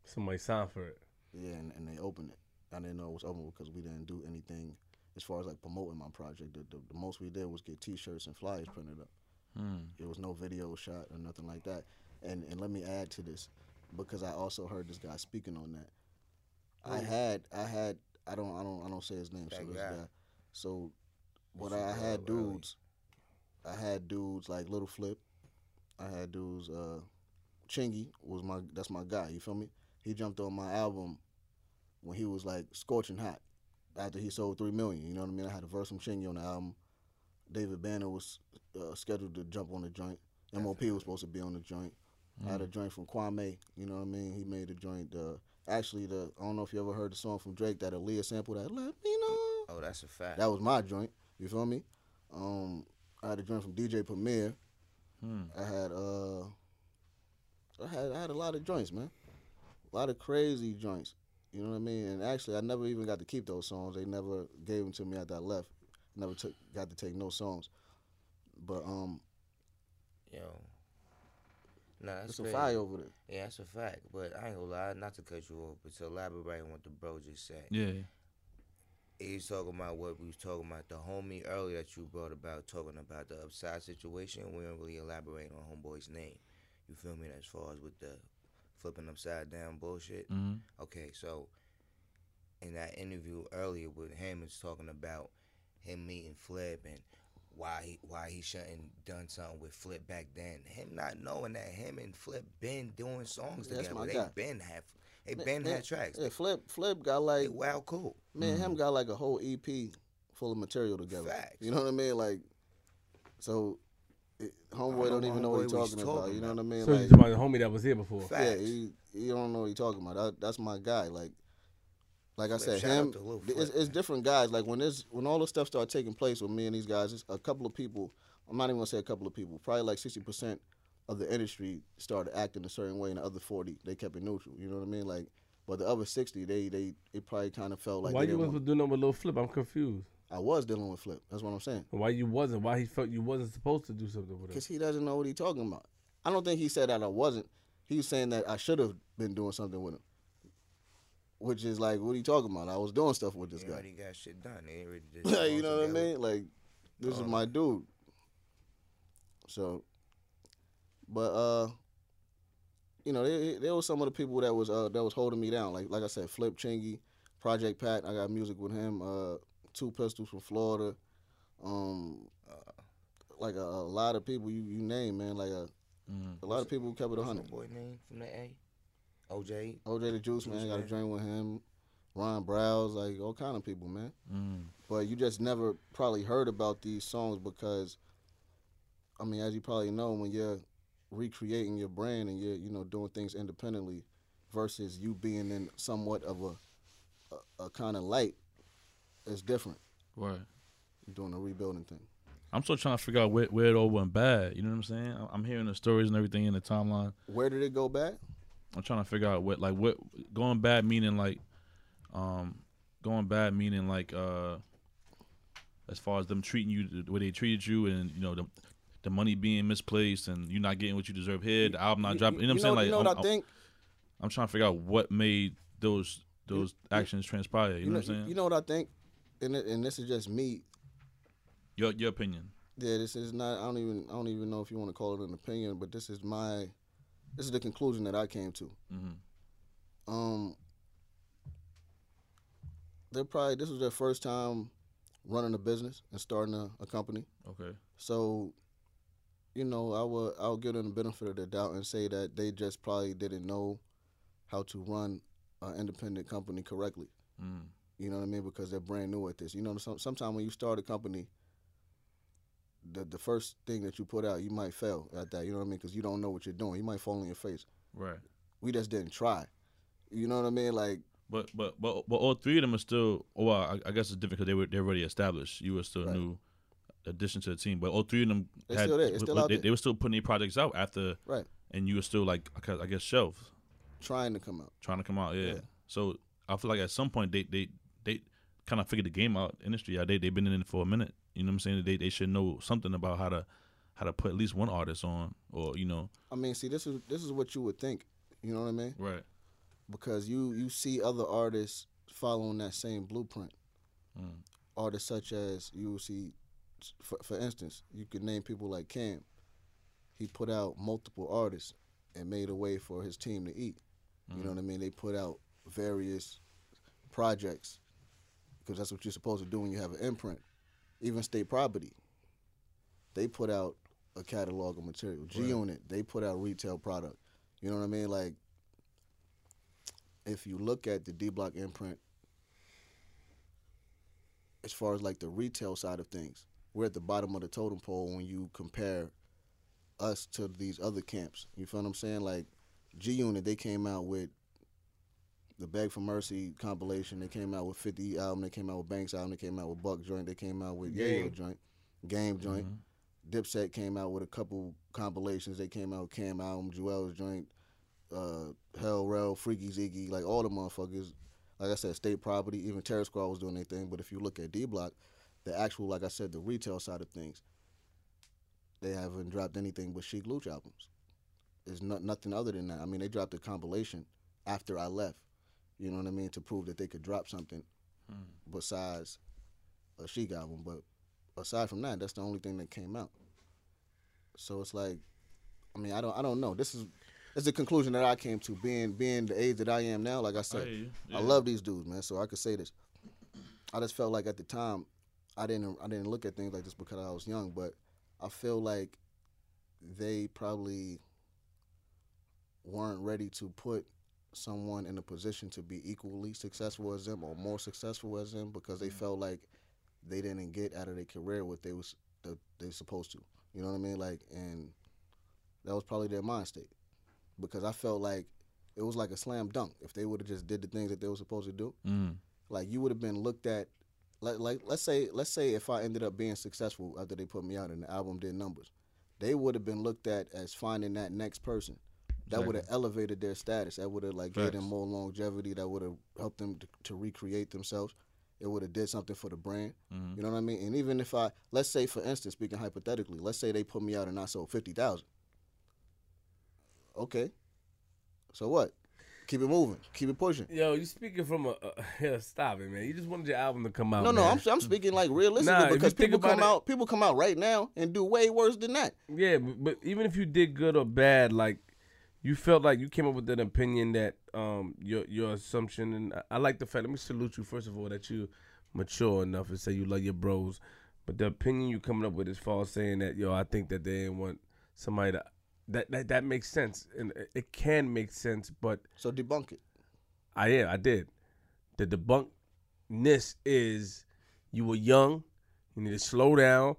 Somebody signed for it. Yeah, and, and they opened it. I didn't know it was open because we didn't do anything as far as like promoting my project. The, the, the most we did was get T-shirts and flyers printed up. Hmm. There was no video shot or nothing like that. And and let me add to this because I also heard this guy speaking on that. I Who? had I had I don't I don't I don't say his name. so this guy. guy. So what What you I had up early. dudes, I had dudes like Little Flip. I had dudes. Uh, Chingy was my that's my guy. You feel me? He jumped on my album when he was like scorching hot after he sold three million. You know what I mean? I had a verse from Chingy on the album. David Banner was uh, scheduled to jump on the joint. MOP was supposed to be on the joint. I had a joint from Kwame. You know what I mean? He made a joint. Uh, actually, the I don't know if you ever heard the song from Drake that Aaliyah sample that "Let Me Know." Oh, that's a fact. That was my joint. You feel me? Um, I had a joint from DJ Premier. Hmm. I had uh, I had I had a lot of joints, man. A lot of crazy joints. You know what I mean? And actually, I never even got to keep those songs. They never gave them to me after I left. Never took got to take no songs. But um, Yo. Nah, that's it's a fire over there. Yeah, that's a fact. But I ain't gonna lie, not to cut you off, but to elaborate on what the bro just said. Yeah. He's talking about what we was talking about. The homie earlier that you brought about talking about the upside situation. We don't really elaborate on homeboy's name. You feel me? As far as with the flipping upside down bullshit. hmm Okay, so in that interview earlier with him, it's talking about him meeting Flip and why he why he shouldn't done something with Flip back then. Him not knowing that him and Flip been doing songs That's together. They guy. been have they Man, been man, had tracks. Yeah, Flip Flip got like wow cool. man, him got like a whole EP full of material together. Facts. You know what I mean? Like, so it, homeboy don't don't even know what he's what talking about. talking You know what I mean? So you like, talking about the homie that was here before? Facts. yeah, he, he don't know what he's talking about. That, that's my guy. Like, like I said, shout him. to Lil It's, it's different guys. Like when this, when all this stuff started taking place with me and these guys, it's a couple of people. I'm not even gonna say a couple of people. Probably like 60 percent of the industry started acting a certain way, and the other 40 they kept it neutral. You know what I mean? Like, but the other 60 they they it probably kind of felt like Why they you didn't wasn't want- doing nothing with Lil Flip? I'm confused. I was dealing with Flip. That's what I'm saying. Why you wasn't? Why he felt you wasn't supposed to do something with him? Because he doesn't know what he's talking about. I don't think he said that I wasn't. He was saying that I should have been doing something with him. Which is like, what are you talking about? I was doing stuff with this They guy. already got shit done. They already did you know what I mean? Like, this is Oh. my dude. So, but uh, you know, there, there was some of the people that was uh that was holding me down. Like like I said, Flip Chingy, Project Pat. I got music with him. Uh, Two Pistols from Florida. Um, like a, a lot of people you you name man. Like a Mm. a lot of people who kept it a hundred. boy name from the A? OJ. OJ the Juice man, Juice got a Man. drink with him. Ron Browz, like all kind of people, man. Mm. But you just never probably heard about these songs because, I mean, as you probably know, when you're recreating your brand and you're you know doing things independently, versus you being in somewhat of a a, a kind of light, it's different. Right. You're doing a rebuilding thing. I'm still trying to figure out where, where it all went bad. You know what I'm saying? I'm- I'm hearing the stories and everything in the timeline. Where did it go back? I'm trying to figure out what like what going bad meaning like um going bad meaning like uh as far as them treating you the way they treated you and you know the the money being misplaced and you not getting what you deserve here, the album not dropping. You know what I'm saying? Like you know I'm, what I I'm- I'm trying to figure out what made those those You- actions transpire. You, know, what I'm saying? You know what I think? And and this is just me your your opinion. Yeah, this is not. I don't even. I don't even know if you want to call it an opinion, but this is my. This is the conclusion that I came to. hmm Um. They're probably this was their first time running a business and starting a, a company. Okay. So, you know, I will. I'll give them the benefit of the doubt and say that they just probably didn't know how to run an independent company correctly. Mm. You know what I mean? Because they're brand new at this. You know, some, sometimes when you start a company, the the first thing that you put out, you might fail at that. You know what I mean? Because you don't know what you're doing. You might fall on your face. Right. We just didn't try. You know what I mean? Like, But but but but all three of them are still. Oh, well, I, I guess it's different because they were they're already established. You were still Right. new addition to the team, but all three of them They had still there. It's still out they, there. they were still putting their projects out after, Right. And you were still like I guess- I guess shelves trying to come out. trying to come out. Yeah. Yeah. So I feel like at some point they they they kind of figured the game out industry. Yeah, they they've been in it for a minute. You know what I'm saying? They they should know something about how to how to put at least one artist on, or you know, I mean, see, this is this is what you would think. You know what I mean? right. Because you you see other artists following that same blueprint. Mm. Artists such as you will see, for, for instance, you could name people like Cam. He put out multiple artists and made a way for his team to eat. You know what I mean? They put out various projects because that's what you're supposed to do when you have an imprint. Even state property, they put out a catalog of material. G Unit, they put out retail product. You know what I mean? Like, if you look at the D Block imprint, as far as like the retail side of things, we're at the bottom of the totem pole when you compare us to these other camps. You feel what I'm saying? Like G Unit, they came out with the Beg for Mercy compilation. They came out with 50 album. They came out with Banks album. They came out with Buck joint. They came out with Game. Yayo joint, Game joint. Dipset came out with a couple compilations. They came out with Cam album, Juelz joint, uh, Hell Rell, Freekey Zekey, like all the motherfuckers. Like I said, state property. Even Terror Squad was doing their thing. But if you look at D Block, the actual, like I said, the retail side of things, they haven't dropped anything but Sheek Louch albums. There's not, nothing other than that. I mean, they dropped a compilation after I left. You know what I mean? To prove that they could drop something hmm. besides a Sheek album. But aside from that, that's the only thing that came out. So it's like, I mean, I don't, I don't know. This is, is the conclusion that I came to. Being, being the age that I am now, like I I said, hear you. I love these dudes, man. So I could say this. I just felt like at the time, I didn't I didn't look at things like this because I was young, but I feel like they probably weren't ready to put someone in a position to be equally successful as them or more successful as them because they felt like they didn't get out of their career what they was that they supposed to. You know what I mean? Like, and that was probably their mind state because I felt like it was like a slam dunk if they would have just did the things that they were supposed to do. Mm. Like you would have been looked at. Like, like let's say let's say if I ended up being successful after they put me out and the album did numbers, they would have been looked at as finding that next person. That would have elevated their status. That would have like gave them more longevity. That would have helped them to, to recreate themselves. It would have did something for the brand. Mhm. You know what I mean? And even if I, let's say for instance, speaking hypothetically, let's say they put me out and I sold fifty thousand. Okay. So what? Keep it moving. Keep it pushing. Yo, you speaking from a uh, yeah, stop it, man. You just wanted your album to come out. No, no, man. I'm I'm speaking like realistically Nah, because people come it- out people come out right now and do way worse than that. Yeah, but, but even if you did good or bad, like you felt like you came up with an opinion that um your your assumption, and I, I like the fact. Let me salute you first of all that you mature enough to say you love your bros, but the opinion you coming up with is false, saying that yo, I think that they didn't want somebody to. That, that that makes sense, and it- it can make sense, but So debunk it. I am. I did. The debunkness is you were young. You need to slow down,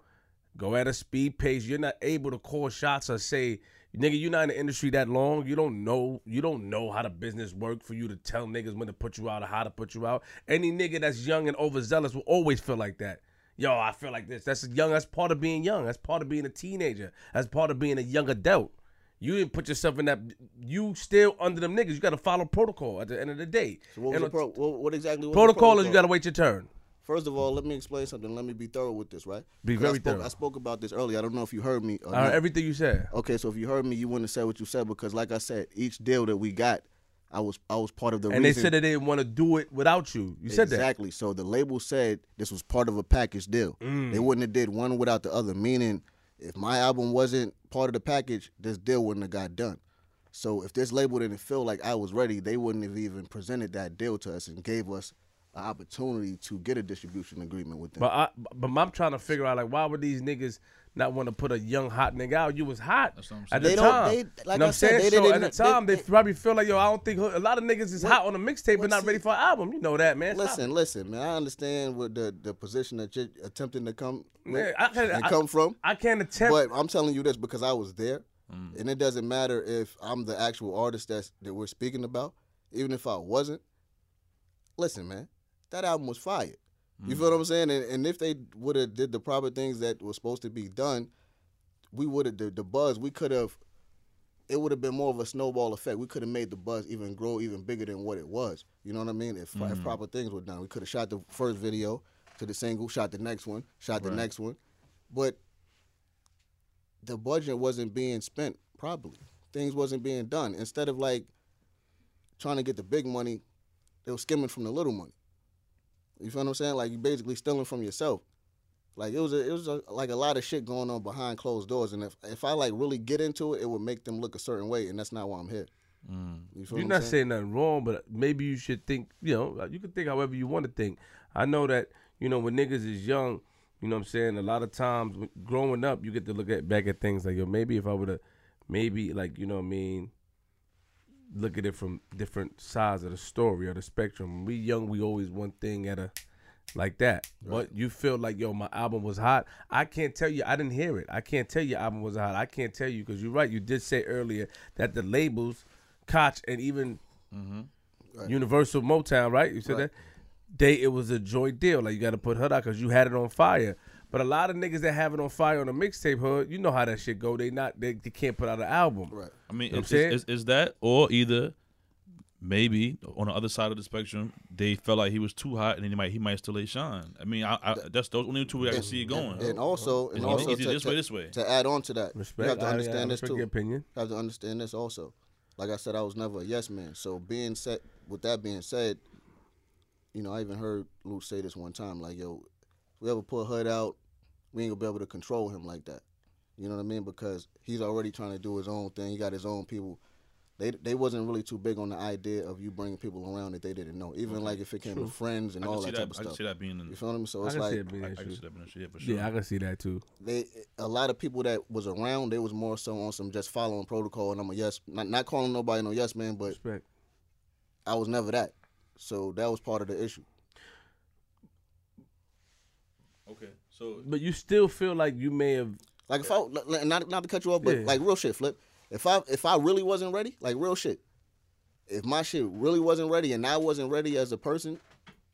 go at a speed pace. You're not able to call shots or say, nigga, you're not in the industry that long. You don't know. You don't know how the business work for you to tell niggas when to put you out or how to put you out. Any nigga that's young and overzealous will always feel like that. Yo, I feel like this. That's young. That's part of being young. That's part of being a teenager. That's part of being a young adult. You didn't put yourself in that. You still under them niggas. You got to follow protocol at the end of the day. So what was the pro- what, what exactly was protocol the is you got to wait your turn. First of all, let me explain something. Let me be thorough with this, right? Be 'Cause I very spoke, thorough. I spoke about this earlier. I don't know if you heard me. Or Uh, everything you said. Okay, so if you heard me, you wouldn't have said what you said because, like I said, each deal that we got, I was I was part of the And they reason. said they didn't want to do it without you. You said that. exactly. So the label said this was part of a package deal. Mm. They wouldn't have did one without the other. Meaning, if my album wasn't part of the package, this deal wouldn't have got done. So if this label didn't feel like I was ready, they wouldn't have even presented that deal to us and gave us an opportunity to get a distribution agreement with them. But I, but I'm trying to figure out like why would these niggas not want to put a young hot nigga out? You was hot That's what I'm at the They don't- time. they- you like know I what I'm saying? they so at the time, they, they- probably feel like yo, I don't think a lot of niggas is hot on the mixtape, but not see- ready for an album. You know that, man. Stop Listen, listen, man. I understand what the the position that you're attempting to come with Man, I can't- and I- come from. I can't attempt. But I'm telling you this because I was there, mm. and it doesn't matter if I'm the actual artist that's that we're speaking about. Even if I wasn't, listen, man, that album was fired. You mm. feel what I'm saying? And, and if they would have did the proper things that were supposed to be done, we would have the, the buzz. We could have. It would have been more of a snowball effect. We could have made the buzz even grow even bigger than what it was. You know what I mean? If, if mm. proper things were done, we could have shot the first video to the single, shot the next one, shot the Right. next one, but the budget wasn't being spent properly. Things wasn't being done. Instead of like trying to get the big money, they were skimming from the little money. You feel what I'm saying? Like you basically stealing from yourself. Like it was a, it was a, like a lot of shit going on behind closed doors, and if if I like really get into it, it would make them look a certain way, and that's not why I'm here. Mm. You feel You're what I'm not saying? saying nothing wrong, but maybe you should think, you know, you can think however you want to think. I know that, you know, when niggas is young, you know what I'm saying, a lot of times growing up, you get to look at back at things like, yo, maybe if I would have, maybe like, you know what I mean, look at it from different sides of the story or the spectrum. When we young, we always one thing at a, like that. But you feel like, yo, my album was hot. I can't tell you, I didn't hear it. I can't tell you your album was hot. I can't tell you because you're right. You did say earlier that the labels, Koch and even mm-hmm. Universal Motown, right? You said Right. that they it was a joint deal. Like you got to put her out because you had it on fire. But a lot of niggas that have it on fire on a mixtape hood, you know how that shit go. They not they, they can't put out an album. Right. I mean, You know what is, I'm is, is that or either maybe on the other side of the spectrum they felt like he was too hot and he might he might still a shine. I mean, I, I, that's those only two ways I can see it going. And also, and It's also easy to, this way, this way. to add on to that, Respect. you have to I- I understand this too. Your opinion. have to understand this also. Like I said, I was never a yes man. So being said, with that being said, you know, I even heard Luke say this one time, like, yo, if we ever put Hood out, we ain't gonna be able to control him like that. You know what I mean? Because he's already trying to do his own thing. He got his own people. they they wasn't really too big on the idea of you bringing people around that they didn't know. Even Okay. like if it came True. to friends and I all that that. type of I can stuff. see that being in. You feel me? So I it's can like see it being I, I an can issue. see that being a shit for sure. Yeah, I can see that too. they a lot of people that was around, they was more so on some just following protocol. And I'm a yes, not not calling nobody no yes man, but Respect. I was never that. So that was part of the issue. Okay, so But you still feel like you may have. Like if I not not to cut you off, but Yeah. like real shit, flip. If I if I really wasn't ready, like real shit. If my shit really wasn't ready and I wasn't ready as a person,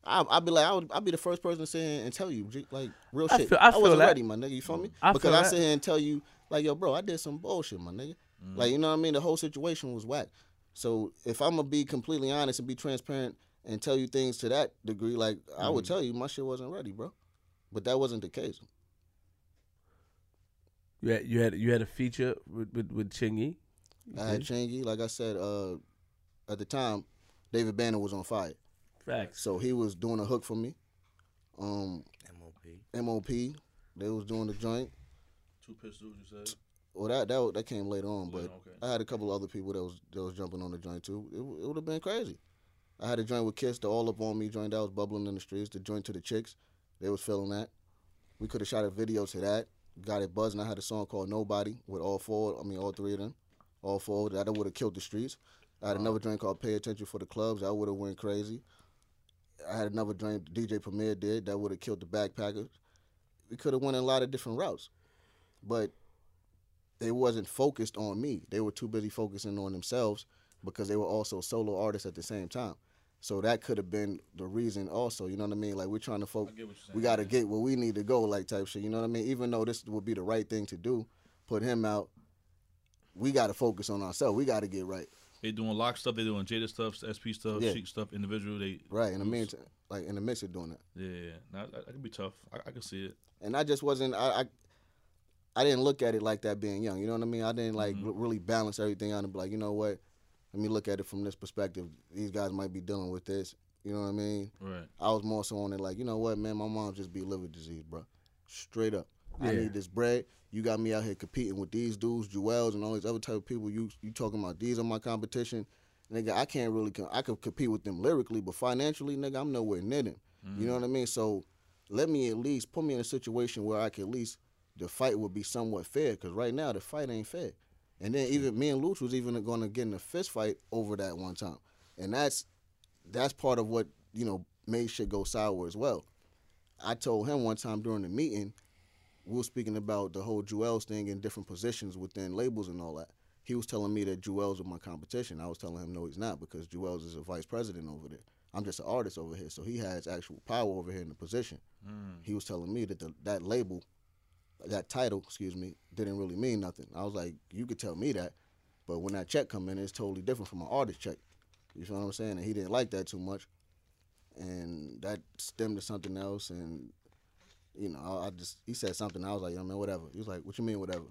I, I'd be like I would I'd be the first person to sit here and tell you like real I shit. feel- I feel wasn't that. ready, my nigga. You feel me? I because feel I that. sit here and tell you like yo, bro, I did some bullshit, my nigga. Mm-hmm. Like you know what I mean? The whole situation was whack. So if I'm gonna be completely honest and be transparent and tell you things to that degree, like I would mm. tell you my shit wasn't ready, bro. But that wasn't the case. You had you had you had a feature with with, with Chingy. I had Chingy, like I said, uh, at the time, David Banner was on fire. Facts. So he was doing a hook for me. Um, MOP. MOP, they was doing the joint. two pistols. You said. Well, that that that came later on, but Later, okay. I had a couple other people that was that was jumping on the joint too. It, it would have been crazy. I had a joint with Kiss, the All Up On Me joint that was bubbling in the streets. The joint to the chicks, they was feeling that. We could have shot a video to that. Got it buzzing. I had a song called Nobody with all four. I mean, all three of them, all four. That would have killed the streets. I had another joint called Pay Attention for the Clubs. That would have went crazy. I had another joint DJ Premier did that would have killed the backpackers. We could have went in a lot of different routes, but they wasn't focused on me. They were too busy focusing on themselves because they were also solo artists at the same time. So that could have been the reason also, you know what I mean? Like we're trying to focus get what you're saying. we got to get where we need to go like type shit, you know what I mean? Even though this would be the right thing to do, put him out, we got to focus on ourselves. We got to get right. They doing LOX stuff. They doing Jada stuff, SP stuff, Yeah. Sheek stuff, individual. They Right. In the meantime, like in the midst of doing that. Yeah, yeah. yeah. That, that could be tough. I, I can see it. and I just wasn't I, I I didn't look at it like that being young. You know what I mean? I didn't like Mhm. r- really balance everything out and be like, you know what? Let me look at it from this perspective. These guys might be dealing with this. You know what I mean? Right. I was more so on it like, you know what, man? My mom just be liver disease, bro. Straight up. I need this bread. You got me out here competing with these dudes, Juelz, and all these other type of people. You you talking about these are my competition, nigga? I can't really. Com- I could compete with them lyrically, but financially, nigga, I'm nowhere near them. You know mm. what I mean? So let me at least put me in a situation where I can at least the fight would be somewhat fair. Because right now the fight ain't fair. And then even me and Louch was even going to get in a fist fight over that one time, and that's that's part of what you know made shit go sour as well. I told him one time during the meeting, we were speaking about the whole Juelz thing in different positions within labels and all that. He was telling me that Juelz was my competition. I was telling him no, he's not because Juelz is a vice president over there. I'm just an artist over here, so he has actual power over here in the position. Mm. He was telling me that the, that label, that title, excuse me, didn't really mean nothing. I was like, you could tell me that, but when that check come in, it's totally different from an artist check. You feel what I'm saying? And he didn't like that too much, and that stemmed to something else. And you know, I, I just he said something. I was like, yo, man, whatever. He was like, what you mean, whatever?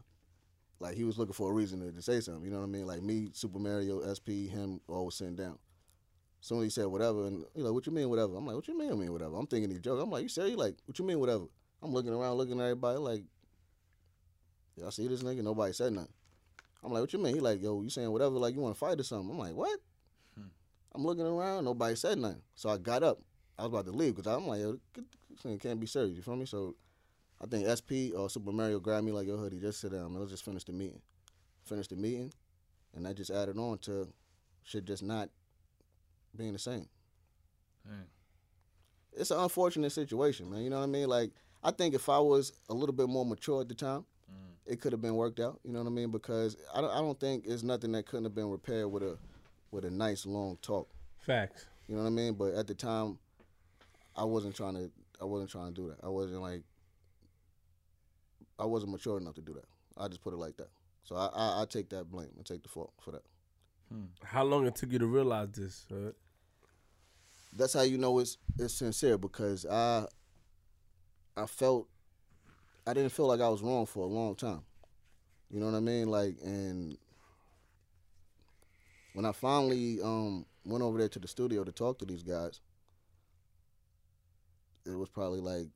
Like he was looking for a reason to, to say something. You know what I mean? Like me, Super Mario, SP, him, all was sitting down. Soon he said whatever, and you know, what you mean, whatever? I'm like, what you mean, I mean, whatever? I'm thinking he joke. I'm like, you serious? Like, what you mean, whatever? I'm looking around, looking at everybody, like, y'all see this nigga? Nobody said nothing. I'm like, what you mean? He like, yo, you saying whatever? Like, you want to fight or something? I'm like, what? Hmm. I'm looking around, nobody said nothing. So I got up. I was about to leave because I'm like, yo, this nigga can't be serious. You feel me? So I think SP or Super Mario grabbed me like, yo, hoodie, just sit down, man. Let's just finish the meeting. Finish the meeting, and that just added on to shit just not being the same. Dang. It's an unfortunate situation, man. You know what I mean? Like, I think if I was a little bit more mature at the time. It could have been worked out. You know what I mean? Because I don't, I don't think it's nothing that couldn't have been repaired with a with a nice long talk. Facts. You know what I mean? But at the time, I wasn't trying to. I wasn't trying to do that. I wasn't like. I wasn't mature enough to do that. I just put it like that. So I, I, I take that blame. I take the fault for that. How long it took you to realize this? Uh, That's how you know it's it's sincere because I. I felt. I didn't feel like I was wrong for a long time. You know what I mean? Like and. When I finally um, went over there to the studio to talk to these guys, it was probably like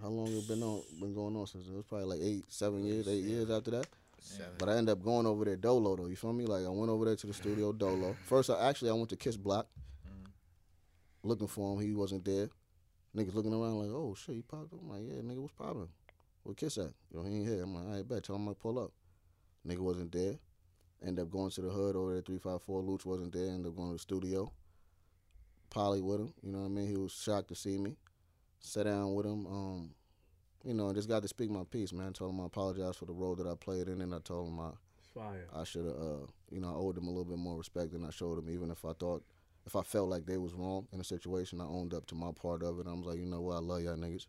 how long it been on been going on since it was probably like eight, seven years, eight years after that. Seven. But I ended up going over there dolo though. You feel me? Like I went over there to the studio dolo. First, I actually I went to Kiss Block, looking for him. He wasn't there. Niggas looking around like, oh shit, he popped up. I'm like, yeah, nigga, what's popping? Where Kiss at? You know, he ain't here. I'm like, I bet. Tell him I pull up. Nigga wasn't there. Ended up going to the hood over there. Three five four. Louch wasn't there. Ended up going to the studio. Polly with him. You know what I mean? He was shocked to see me. Sat down with him. Um, you know, and just got to speak my piece, man. Told him I apologize for the role that I played in, and I told him I Fire. I should have, uh, you know, I owed him a little bit more respect than I showed him, Even if I thought, if I felt like they was wrong in a situation, I owned up to my part of it. I was like, you know what, I love y'all niggas.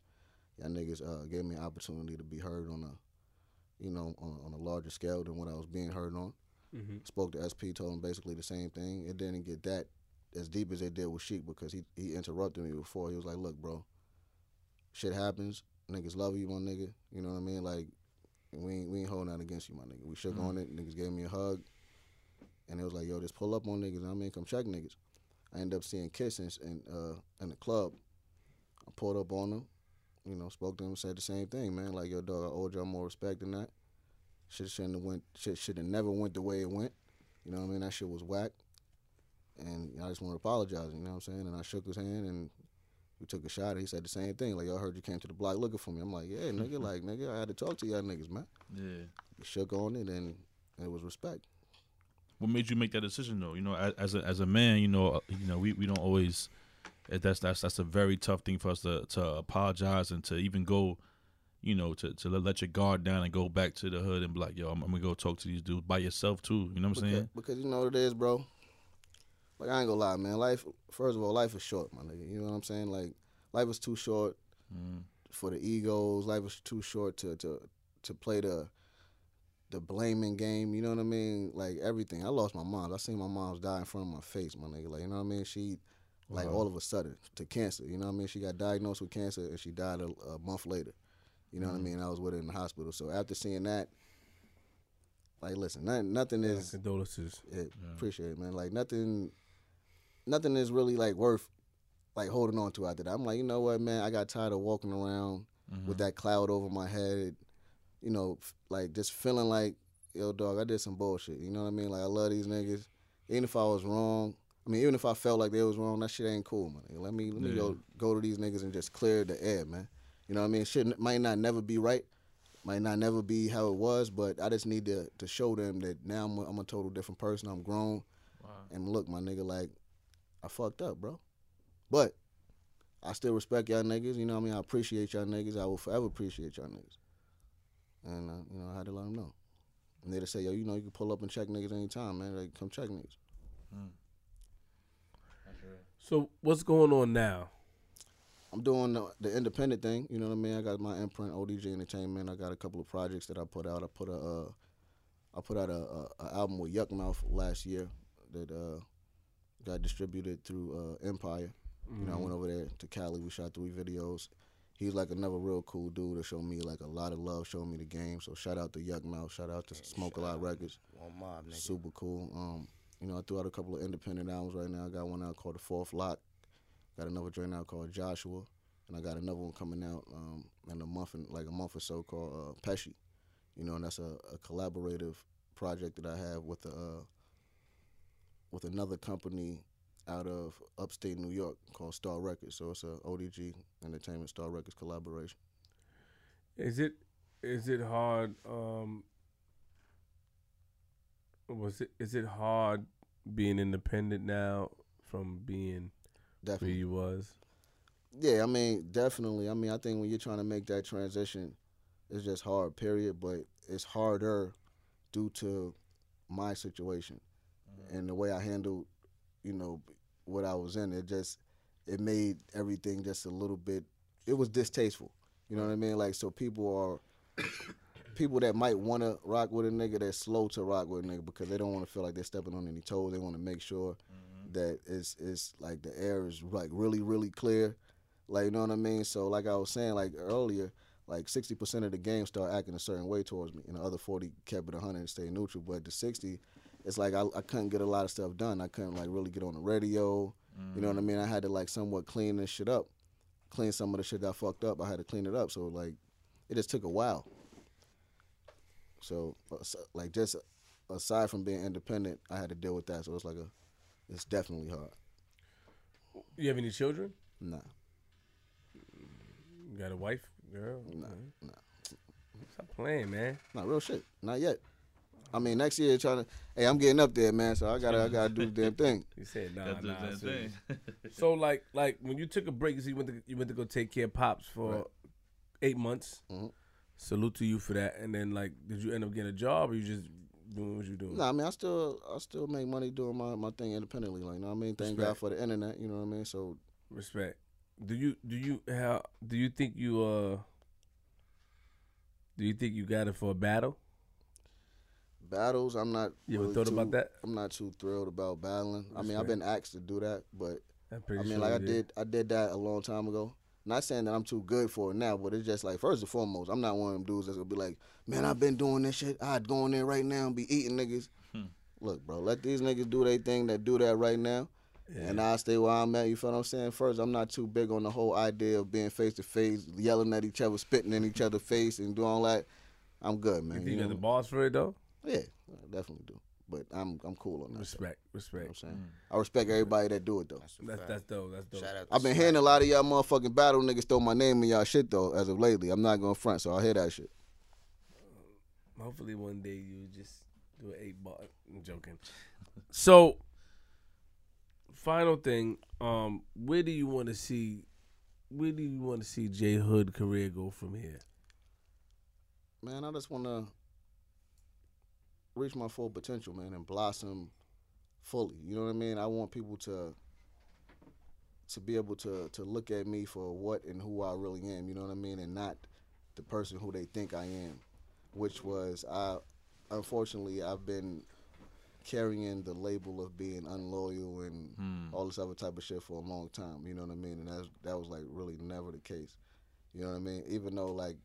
Y'all niggas uh, gave me an opportunity to be heard on a, you know, on, on a larger scale than what I was being heard on. Mm-hmm. Spoke to SP, told him basically the same thing. It didn't get that as deep as it did with Sheek because he he interrupted me before. He was like, look, bro, shit happens. Niggas love you, my nigga. You know what I mean? Like, we ain't, we ain't holding out against you, my nigga. We shook on it. Niggas gave me a hug. And it was like, yo, just pull up on niggas. I mean, come check niggas. I ended up seeing Kiss in, in, uh, in the club. I pulled up on them, you know, spoke to them, said the same thing, man. Like, yo, dog, I owed y'all more respect than that. Shit shouldn't have went, shit should have never went the way it went. You know what I mean? That shit was whack. And I just want to apologize, you know what I'm saying? And I shook his hand and we took a shot and he said the same thing. Like, yo, I heard you came to the block looking for me. I'm like, yeah, nigga, like, nigga, I had to talk to y'all niggas, man. Yeah. We shook on it and it was respect. What made you make that decision though? You know, as, as a as a man, you know, uh, you know, we, we don't always. eh, That's that's that's a very tough thing for us to to apologize and to even go, you know, to to let- let your guard down and go back to the hood and be like, yo, I'm, I'm gonna go talk to these dudes by yourself too. You know what I'm Because, saying? because you know what it is, bro. Like I ain't gonna lie, man. Life, first of all, life is short, my nigga. You know what I'm saying? Like life is too short Mm. for the egos. Life is too short to to to play the the blaming game. You know what I mean? Like everything. I lost my mom. I seen my mom's die in front of my face, my nigga. Like you know what I mean? She like Wow. all of a sudden to cancer. You know what I mean? She got diagnosed with cancer and she died a, a month later. You know what I mm-hmm. mean? I was with her in the hospital. So after seeing that, like listen, nothing, nothing is Condolences. yeah, appreciate it, man. Like nothing, nothing is really like worth like holding on to after that. I'm like, you know what, man? I got tired of walking around mm-hmm. with that cloud over my head. You know, f- like just feeling like, yo, dog, I did some bullshit. You know what I mean? Like I love these niggas, even if I was wrong. I mean, even if I felt like they was wrong, that shit ain't cool, man. Let me let me Yeah. go go to these niggas and just clear the air, man. You know what I mean? Shit might not never be right, might not never be how it was, but I just need to to show them that now I'm a, I'm a total different person. I'm grown, and look, my nigga, like I fucked up, bro. But I still respect y'all niggas. You know what I mean? I appreciate y'all niggas. I will forever appreciate y'all niggas. And uh, you know, I had to let them know. And they just say, yo, you know, you can pull up and check niggas anytime, man. Like, come check niggas. So what's going on now? I'm doing the, the independent thing. You know what I mean? I got my imprint, ODG Entertainment. I got a couple of projects that I put out. I put a, uh, I put out a, a, a album with Yukmouth last year that uh, got distributed through uh, Empire. You know, I went over there to Cali. We shot three videos. He's like another real cool dude that showed me like a lot of love, showed me the game. So shout out to Yukmouth. Shout out to Smoke a Lot Records. One mob, nigga. Super cool. Um, you know, I threw out a couple of independent albums right now. I got one out called The Fourth Lock. Got another joint out called Joshua, and I got another one coming out um, in a month, and like a month or so called uh, Pesci. You know, and that's a, a collaborative project that I have with a uh, with another company out of upstate New York called Star Records. So it's a ODG Entertainment Star Records collaboration. Is it is it hard? Um, was it is it hard being independent now from being where Definitely. you was? Yeah, I mean, definitely. I mean, I think when you're trying to make that transition, it's just hard, period. But it's harder due to my situation and the way I handled, you know, what I was in. It just, it made everything just a little bit, it was distasteful. You know what I mean? Like, so people are, people that might want to rock with a nigga, they're slow to rock with a nigga because they don't want to feel like they're stepping on any toes. They want to make sure mm-hmm. that it's, it's like the air is like really, really clear. Like, you know what I mean? So, like I was saying, like earlier, like 60% of the game start acting a certain way towards me, and the other 40 kept it 100 and stayed neutral. But the 60, it's like I, I couldn't get a lot of stuff done. I couldn't like really get on the radio. You know what I mm. mean? I had to like somewhat clean this shit up, clean some of the shit that I fucked up. I had to clean it up. So like, it just took a while. So, like, just aside from being independent, I had to deal with that. So it's like a, it's definitely hard. You have any children? Nah, You got a wife, girl? nah, nah, Stop playing, man. not real shit. Not yet. I mean, next year trying to. Hey, I'm getting up there, man. So I gotta, I gotta do the damn thing. You said nah, nah. damn serious. thing. So like, like when you took a break, you, you went to you went to go take care of pops for Right. eight months. Mhm. Salute to you for that. And then like, did you end up getting a job, or you just doing what you doing? Nah, I mean, I still, I still make money doing my, my thing independently. Like, you know what I mean? Thank God for the internet. You know what I mean? So Respect. Do you do you how do you think you uh do you think you got it for a battle? Battles, I'm not. You ever really thought about too- that? I'm not too thrilled about battling. I mean, I've been asked to do that, but I'm pretty I mean, sure like I you did, I did that a long time ago. Not saying that I'm too good for it now, but it's just like first and foremost, I'm not one of them dudes that's gonna be like, man, I've been doing this shit. I'd go in there right now and be eating niggas. Hmm. Look, bro, let these niggas do their thing that do that right now, and I stay where I'm at. You feel what I'm saying? First, I'm not too big on the whole idea of being face to face, yelling at each other, spitting in each other's face, and doing all that. I'm good, You man. think You you got know? the balls for it though? Yeah, I definitely do. But I'm I'm cool on that. shit. Respect, You know respect. what I'm saying? I respect everybody that do it though. That's a That's that's dope. That's dope. Shout out. I've been hearing a lot of y'all motherfucking battle niggas throw my name in y'all shit though as of lately. I'm not going to front, so I hear that shit. Hopefully one day you just do an eight ball. I'm joking. So, final thing. Um, where do you want to see? Where do you want to see J Hood career go from here? Man, I just wanna reach my full potential, man, and blossom fully. You know what I mean? I want people to to be able to to look at me for what and who I really am, you know what I mean, and not the person who they think I am, which was I unfortunately I've been carrying the label of being unloyal and Hmm. all this other type of shit for a long time. You know what I mean? And that's that was like really never the case. You know what I mean? Even though like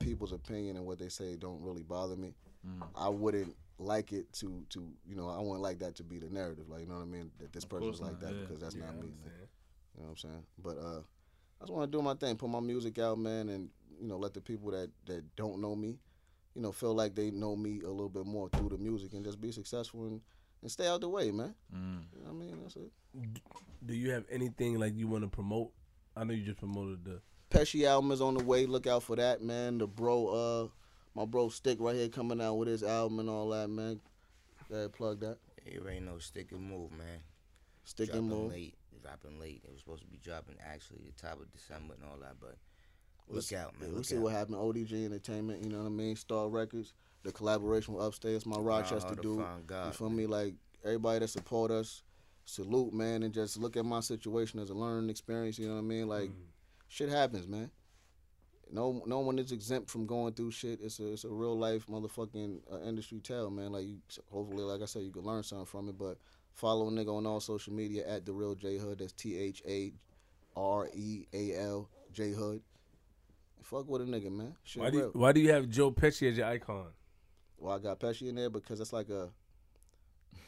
people's opinion and what they say don't really bother me, Mm. I wouldn't like it to to you know I wouldn't like that to be the narrative. Like you know what I mean? That this Of person's course like that yeah. because that's Yeah, not me. Man. You know what I'm saying? But uh, I just want to do my thing, put my music out, man, and you know let the people that that don't know me, you know, feel like they know me a little bit more through the music and just be successful and, and stay out the way, man. Mm. You know what I mean? That's it. Do you have anything like you want to promote? I know you just promoted the. Pesci album is on the way. Look out for that, man. The bro, uh, my bro Stick right here coming out with his album and all that, man. Go ahead, plug that. You ain't no stick and move, man. Stick dropping and move. late, dropping late. It was supposed to be dropping actually the top of December and all that, but We'll look out, man. We'll look see out. what happened. ODG Entertainment, you know what I mean? Star Records, the collaboration with Upstairs, my Rochester Hard dude. find God, You feel man. me? Like everybody that support us, salute, man, and just look at my situation as a learning experience. You know what I mean? Like mm. shit happens, man. No, no one is exempt from going through shit. It's a, it's a real life motherfucking uh, industry tale, man. Like you, hopefully, like I said, you can learn something from it. But follow a nigga on all social media at the real J Hood. That's T H A R E A L J Hood. Fuck with a nigga, man. Shit Why do you. Why do you have Joe Pesci as your icon? Well, I got Pesci in there because that's like a,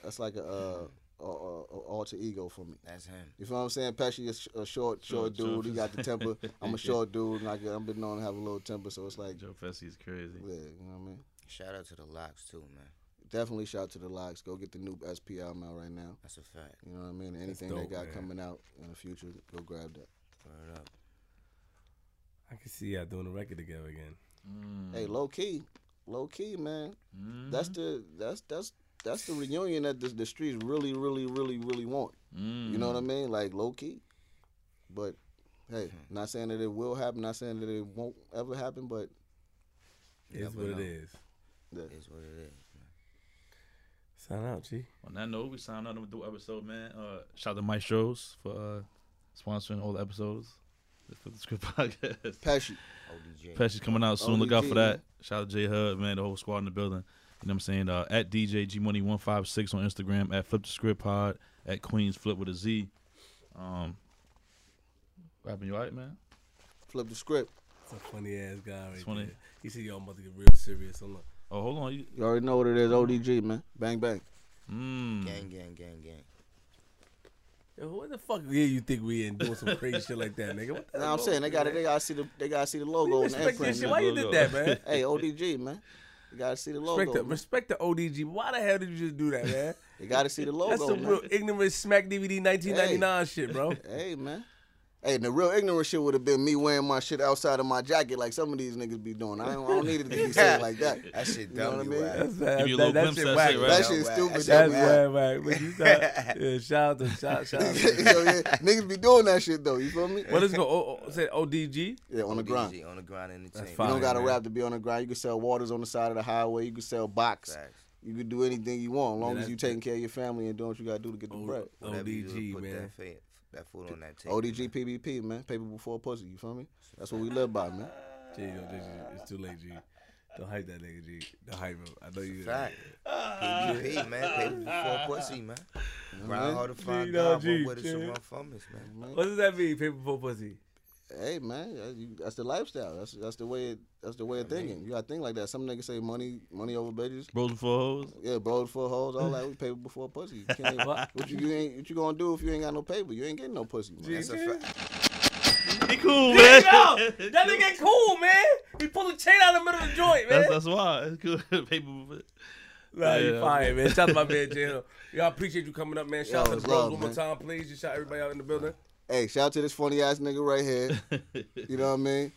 that's like a, uh, a, a, a alter ego for me. That's him. You feel what I'm saying? Pesci is a short, short, Short, dude. short. He got the temper. I'm a short dude, and I get, I've been known to have a little temper, so it's like, Joe Pesci's crazy. yeah, you know what I mean. Shout out to the LOX too, man. Definitely shout out to the LOX. Go get the new SP album out right now. That's a fact. You know what I mean? Anything dope, they got man. coming out in the future, go grab that. Word up. I can see y'all doing a record together again. Mm. Hey, low key, low key, man. Mm. That's the that's that's that's the reunion that the, the streets really, really, really, really want. Mm. You know what I mean? Like low key. But hey, not saying that it will happen, not saying that it won't ever happen, but It's never what it know. is. yeah. It's what it is. Sign out, G. On that note, we signed out with the episode, man. Uh, shout out to shows for uh, sponsoring all the episodes. For the script podcast. Pesci. ODJ. Pesci's coming out soon. Look out for that. man. Shout out to J Hood, man, the whole squad in the building. You know what I'm saying? Uh, at DJ G Money one five six on Instagram. At Flip the Script Pod. At Queens Flip with a Z. Um, what happened? You alright, man? Flip the script. It's a funny ass guy right It's funny. there. He said y'all about to get real serious. I'm like, Oh, hold on. You, You already know what it is, ODG, man. Bang bang. mm. Gang, gang, gang, gang. Yo, what the fuck year you think we in doing some crazy shit like that, nigga? What the Now hell I'm saying they gotta they gotta see the they gotta see the logo We and the respect this imprint. Why you did that, man? Hey, ODG, man. You gotta see the logo. Respect the, respect the ODG. Why the hell did you just do that, man? You gotta see the logo. That's some man. real ignorant smack DVD 1999 shit, bro. Hey man. Hey, the real ignorant shit would have been me wearing my shit outside of my jacket like some of these niggas be doing. I don't, I don't need it to be said like that. That shit You know dumb. what I you mean? whack. That's, that, Give you a that, little that glimpse shit whack. shit, right? That That shit whack. stupid. That That's though, shit whack, whack. But you thought, yeah, shout out to shout, shout out. Yo, yeah, niggas be doing that shit though. You feel me? What is it called? O, o, say ODG. Yeah, on the grind. ODG, On the grind entertainment. You fine. don't gotta rap to be on the grind. You can sell waters on the side of the highway. You can sell box. Facts. You can do anything you want, as long Yeah, as you taking care of your family and doing what you gotta do to get the O- bread. Whatever you do to ODG, put man. That, fa- food on that table. ODG PBP, man. Paper before pussy. You feel me? That's what we live by, man. G, yo, this is- it's too late, G. Don't hype that nigga, G. Don't hype him. I know you. Fact. PBP, man. Paper before pussy, man. Grind hard to find G, no, God. G, What with it, G. from us, man. What does that mean? Paper before pussy. Hey man, that's the lifestyle. That's that's the way. It, that's the way of thinking. You gotta think like that. Some niggas say money, money over bitches. Bros before hoes. Yeah, bros for hoes, all that. We paper before pussy. You can't, What? what you, you ain't what you gonna do if you ain't got no paper? You ain't getting no pussy. Man. That's a fact. He cool, There you man. go. That nigga cool, man. He pulled a chain out of the middle of the joint, man. That's that's why. It's cool. Paper before. Nah, you Yeah. fire, man. Shout out to my man, J Hill. Y'all appreciate you coming up, man. Shout Yo, out to the bros love, one more time, please. Just shout everybody out in the building. Hey, shout out to this funny ass nigga right here. You know what I mean?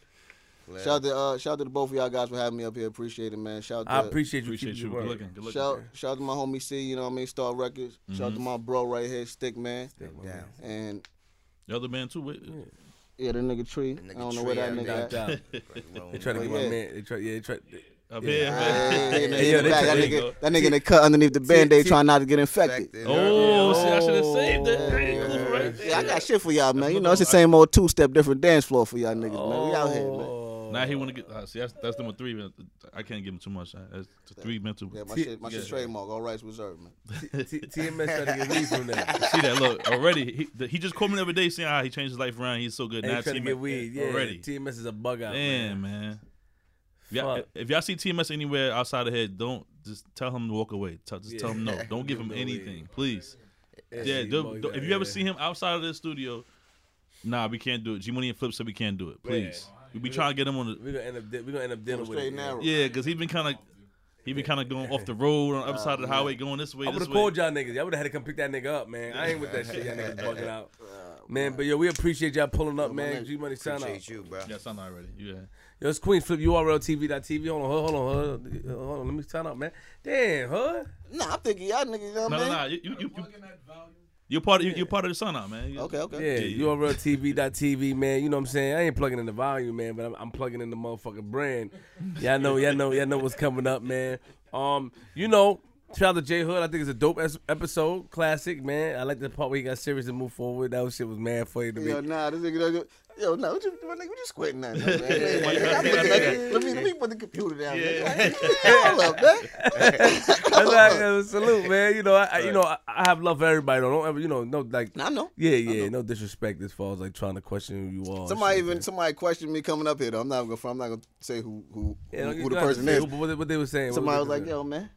Glad. Shout out to uh, shout out to both of y'all guys for having me up here. Appreciate it, man. Shout I out to appreciate you Appreciate you. Good looking. Good looking. shout shout out to my homie C. You know what I mean? Star Records. Shout out to my bro right here, Stick Man, Down. and The other man too. Wait. yeah, the nigga Tree. The nigga I don't know where that nigga there. at. They try to get my yeah. man. They try. Yeah, they try. Up Yeah. here. Hey, in the, Hey, yo, in the they that nigga, that nigga in the cut underneath the band-aid trying not to get infected. Infected. Oh, see, I should have Oh. saved it. Yeah, yeah, cool, right Yeah, I got shit for y'all, man. You know, it's the same old two-step, different dance floor for y'all niggas, man. We out here, man. Oh. Now he want to get. Uh, see, that's that's number three. man. I can't give him too much. uh, That's three mental. Yeah, my T- shit, my shit's yeah. trademark. All rights reserved, man. T- TMS trying to get weed from that. See that? Look, already he, the, he just called me the other day saying how he changed his life around. He's so good. And now he trying to TMS get weed. Yeah, already. TMS is a bug out. Damn, man. If y'all, if y'all see TMS anywhere outside of here, don't just tell him to walk away. Tell, just tell him no. Don't give him anything, please. Yeah, Yeah, see, don't- bug don't- out, if you ever see him outside of the studio, nah, we can't do it. G Money and Flip said we can't do it. Please, we be trying to get him on the we gonna end up. We gonna end up dealing with it. narrow. yeah, because he been kind of he been kind of going off the road on the other side of the highway, going this way. I would this have way. called y'all niggas. Y'all would have had to come pick that nigga up, man. I ain't with that shit. Y'all niggas bugging out, man. But yo, we appreciate y'all pulling up, man. G Money sign out. Appreciate you, bro. Yeah, sound already. Yeah. Yo, it's Queens Flip URL TV.tv. Hold on, hold on, hold on, hold on. Let me sign up, man. Damn, huh? Nah, I'm thinking y'all niggas, you know what No, I no, mean? no. You, you, you, you, you're part of you, you're part of the sun out, man. You- Okay, okay. Yeah, Yeah, yeah. URLTV.tv, man. You know what I'm saying? I ain't plugging in the volume, man, but I'm, I'm plugging in the motherfucking brand. Y'all know, y'all know, y'all know what's coming up, man. Um, you know, shout out to J Hood. I think it's a dope es- episode, classic, man. I like the part where he got serious and move forward. That shit was mad funny to me. Yo, nah, this nigga, yo, no, what you, what nigga, what you squinting at? Man? Why you gotta Let me- that? let me, put the computer down. Yeah. Hold up, man. That's like, uh, salute, man. You know, I, I you know, I, I have love for everybody. Though. Don't ever, you know, no like. I know. Yeah, yeah, no disrespect as far as like trying to question who you are. and Somebody shit, even man. somebody questioned me coming up here though. I'm not gonna I'm not gonna say who who who, who the person is. who- What, they- what they were saying. Somebody was they like, "Yo, man,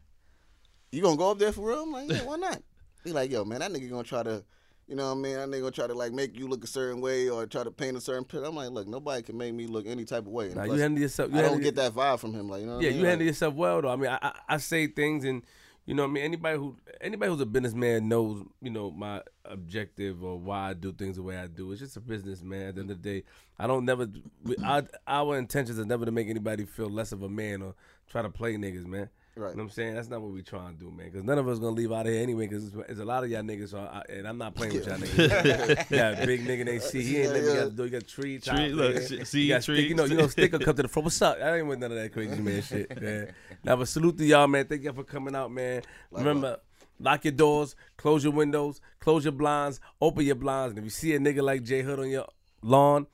you gonna go up there for real?" I'm like, "Yeah, why not?" He like, "Yo, man, that nigga gonna try to, you know what I mean? That nigga gonna try to like make you look a certain way or try to paint a certain picture." I'm like, "Look, nobody can make me look any type of way." And Nah, plus, you handle yourself. You I don't get that vibe from him. Like, you know? What Yeah, I mean? you Like, handle yourself well though. I mean, I, I I say things and you know what I mean. Anybody who anybody who's a businessman knows you know my objective or why I do things the way I do. It's just a business, man. At the end of the day, I don't never. We, our, our intentions are never to make anybody feel less of a man or try to play niggas, man. Right. You know what I'm saying? That's not what we trying to do, man. Because none of us gonna leave out of here anyway. Because there's a lot of y'all niggas, so I, and I'm not playing with y'all niggas. yeah, big nigga named C. He ain't Yeah, never yeah. got to do. You got tree, top, Tree, look, nigga. see, You got tree. stick, you know, you know, stick will come to the front. What's up? I ain't with none of that crazy man shit, man. Now, but salute to y'all, man. Thank y'all for coming out, man. Remember, lock your doors, close your windows, close your blinds, open your blinds. And if you see a nigga like J Hood on your lawn,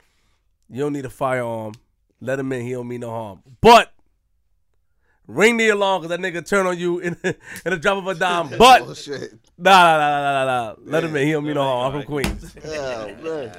you don't need a firearm. Let him in. He don't mean no harm. But ring the alarm because that nigga turn on you in, in the drop of a dime. But nah, nah, nah, nah, nah, nah. Let him in. He don't mean no harm. I'm from Queens. Oh man.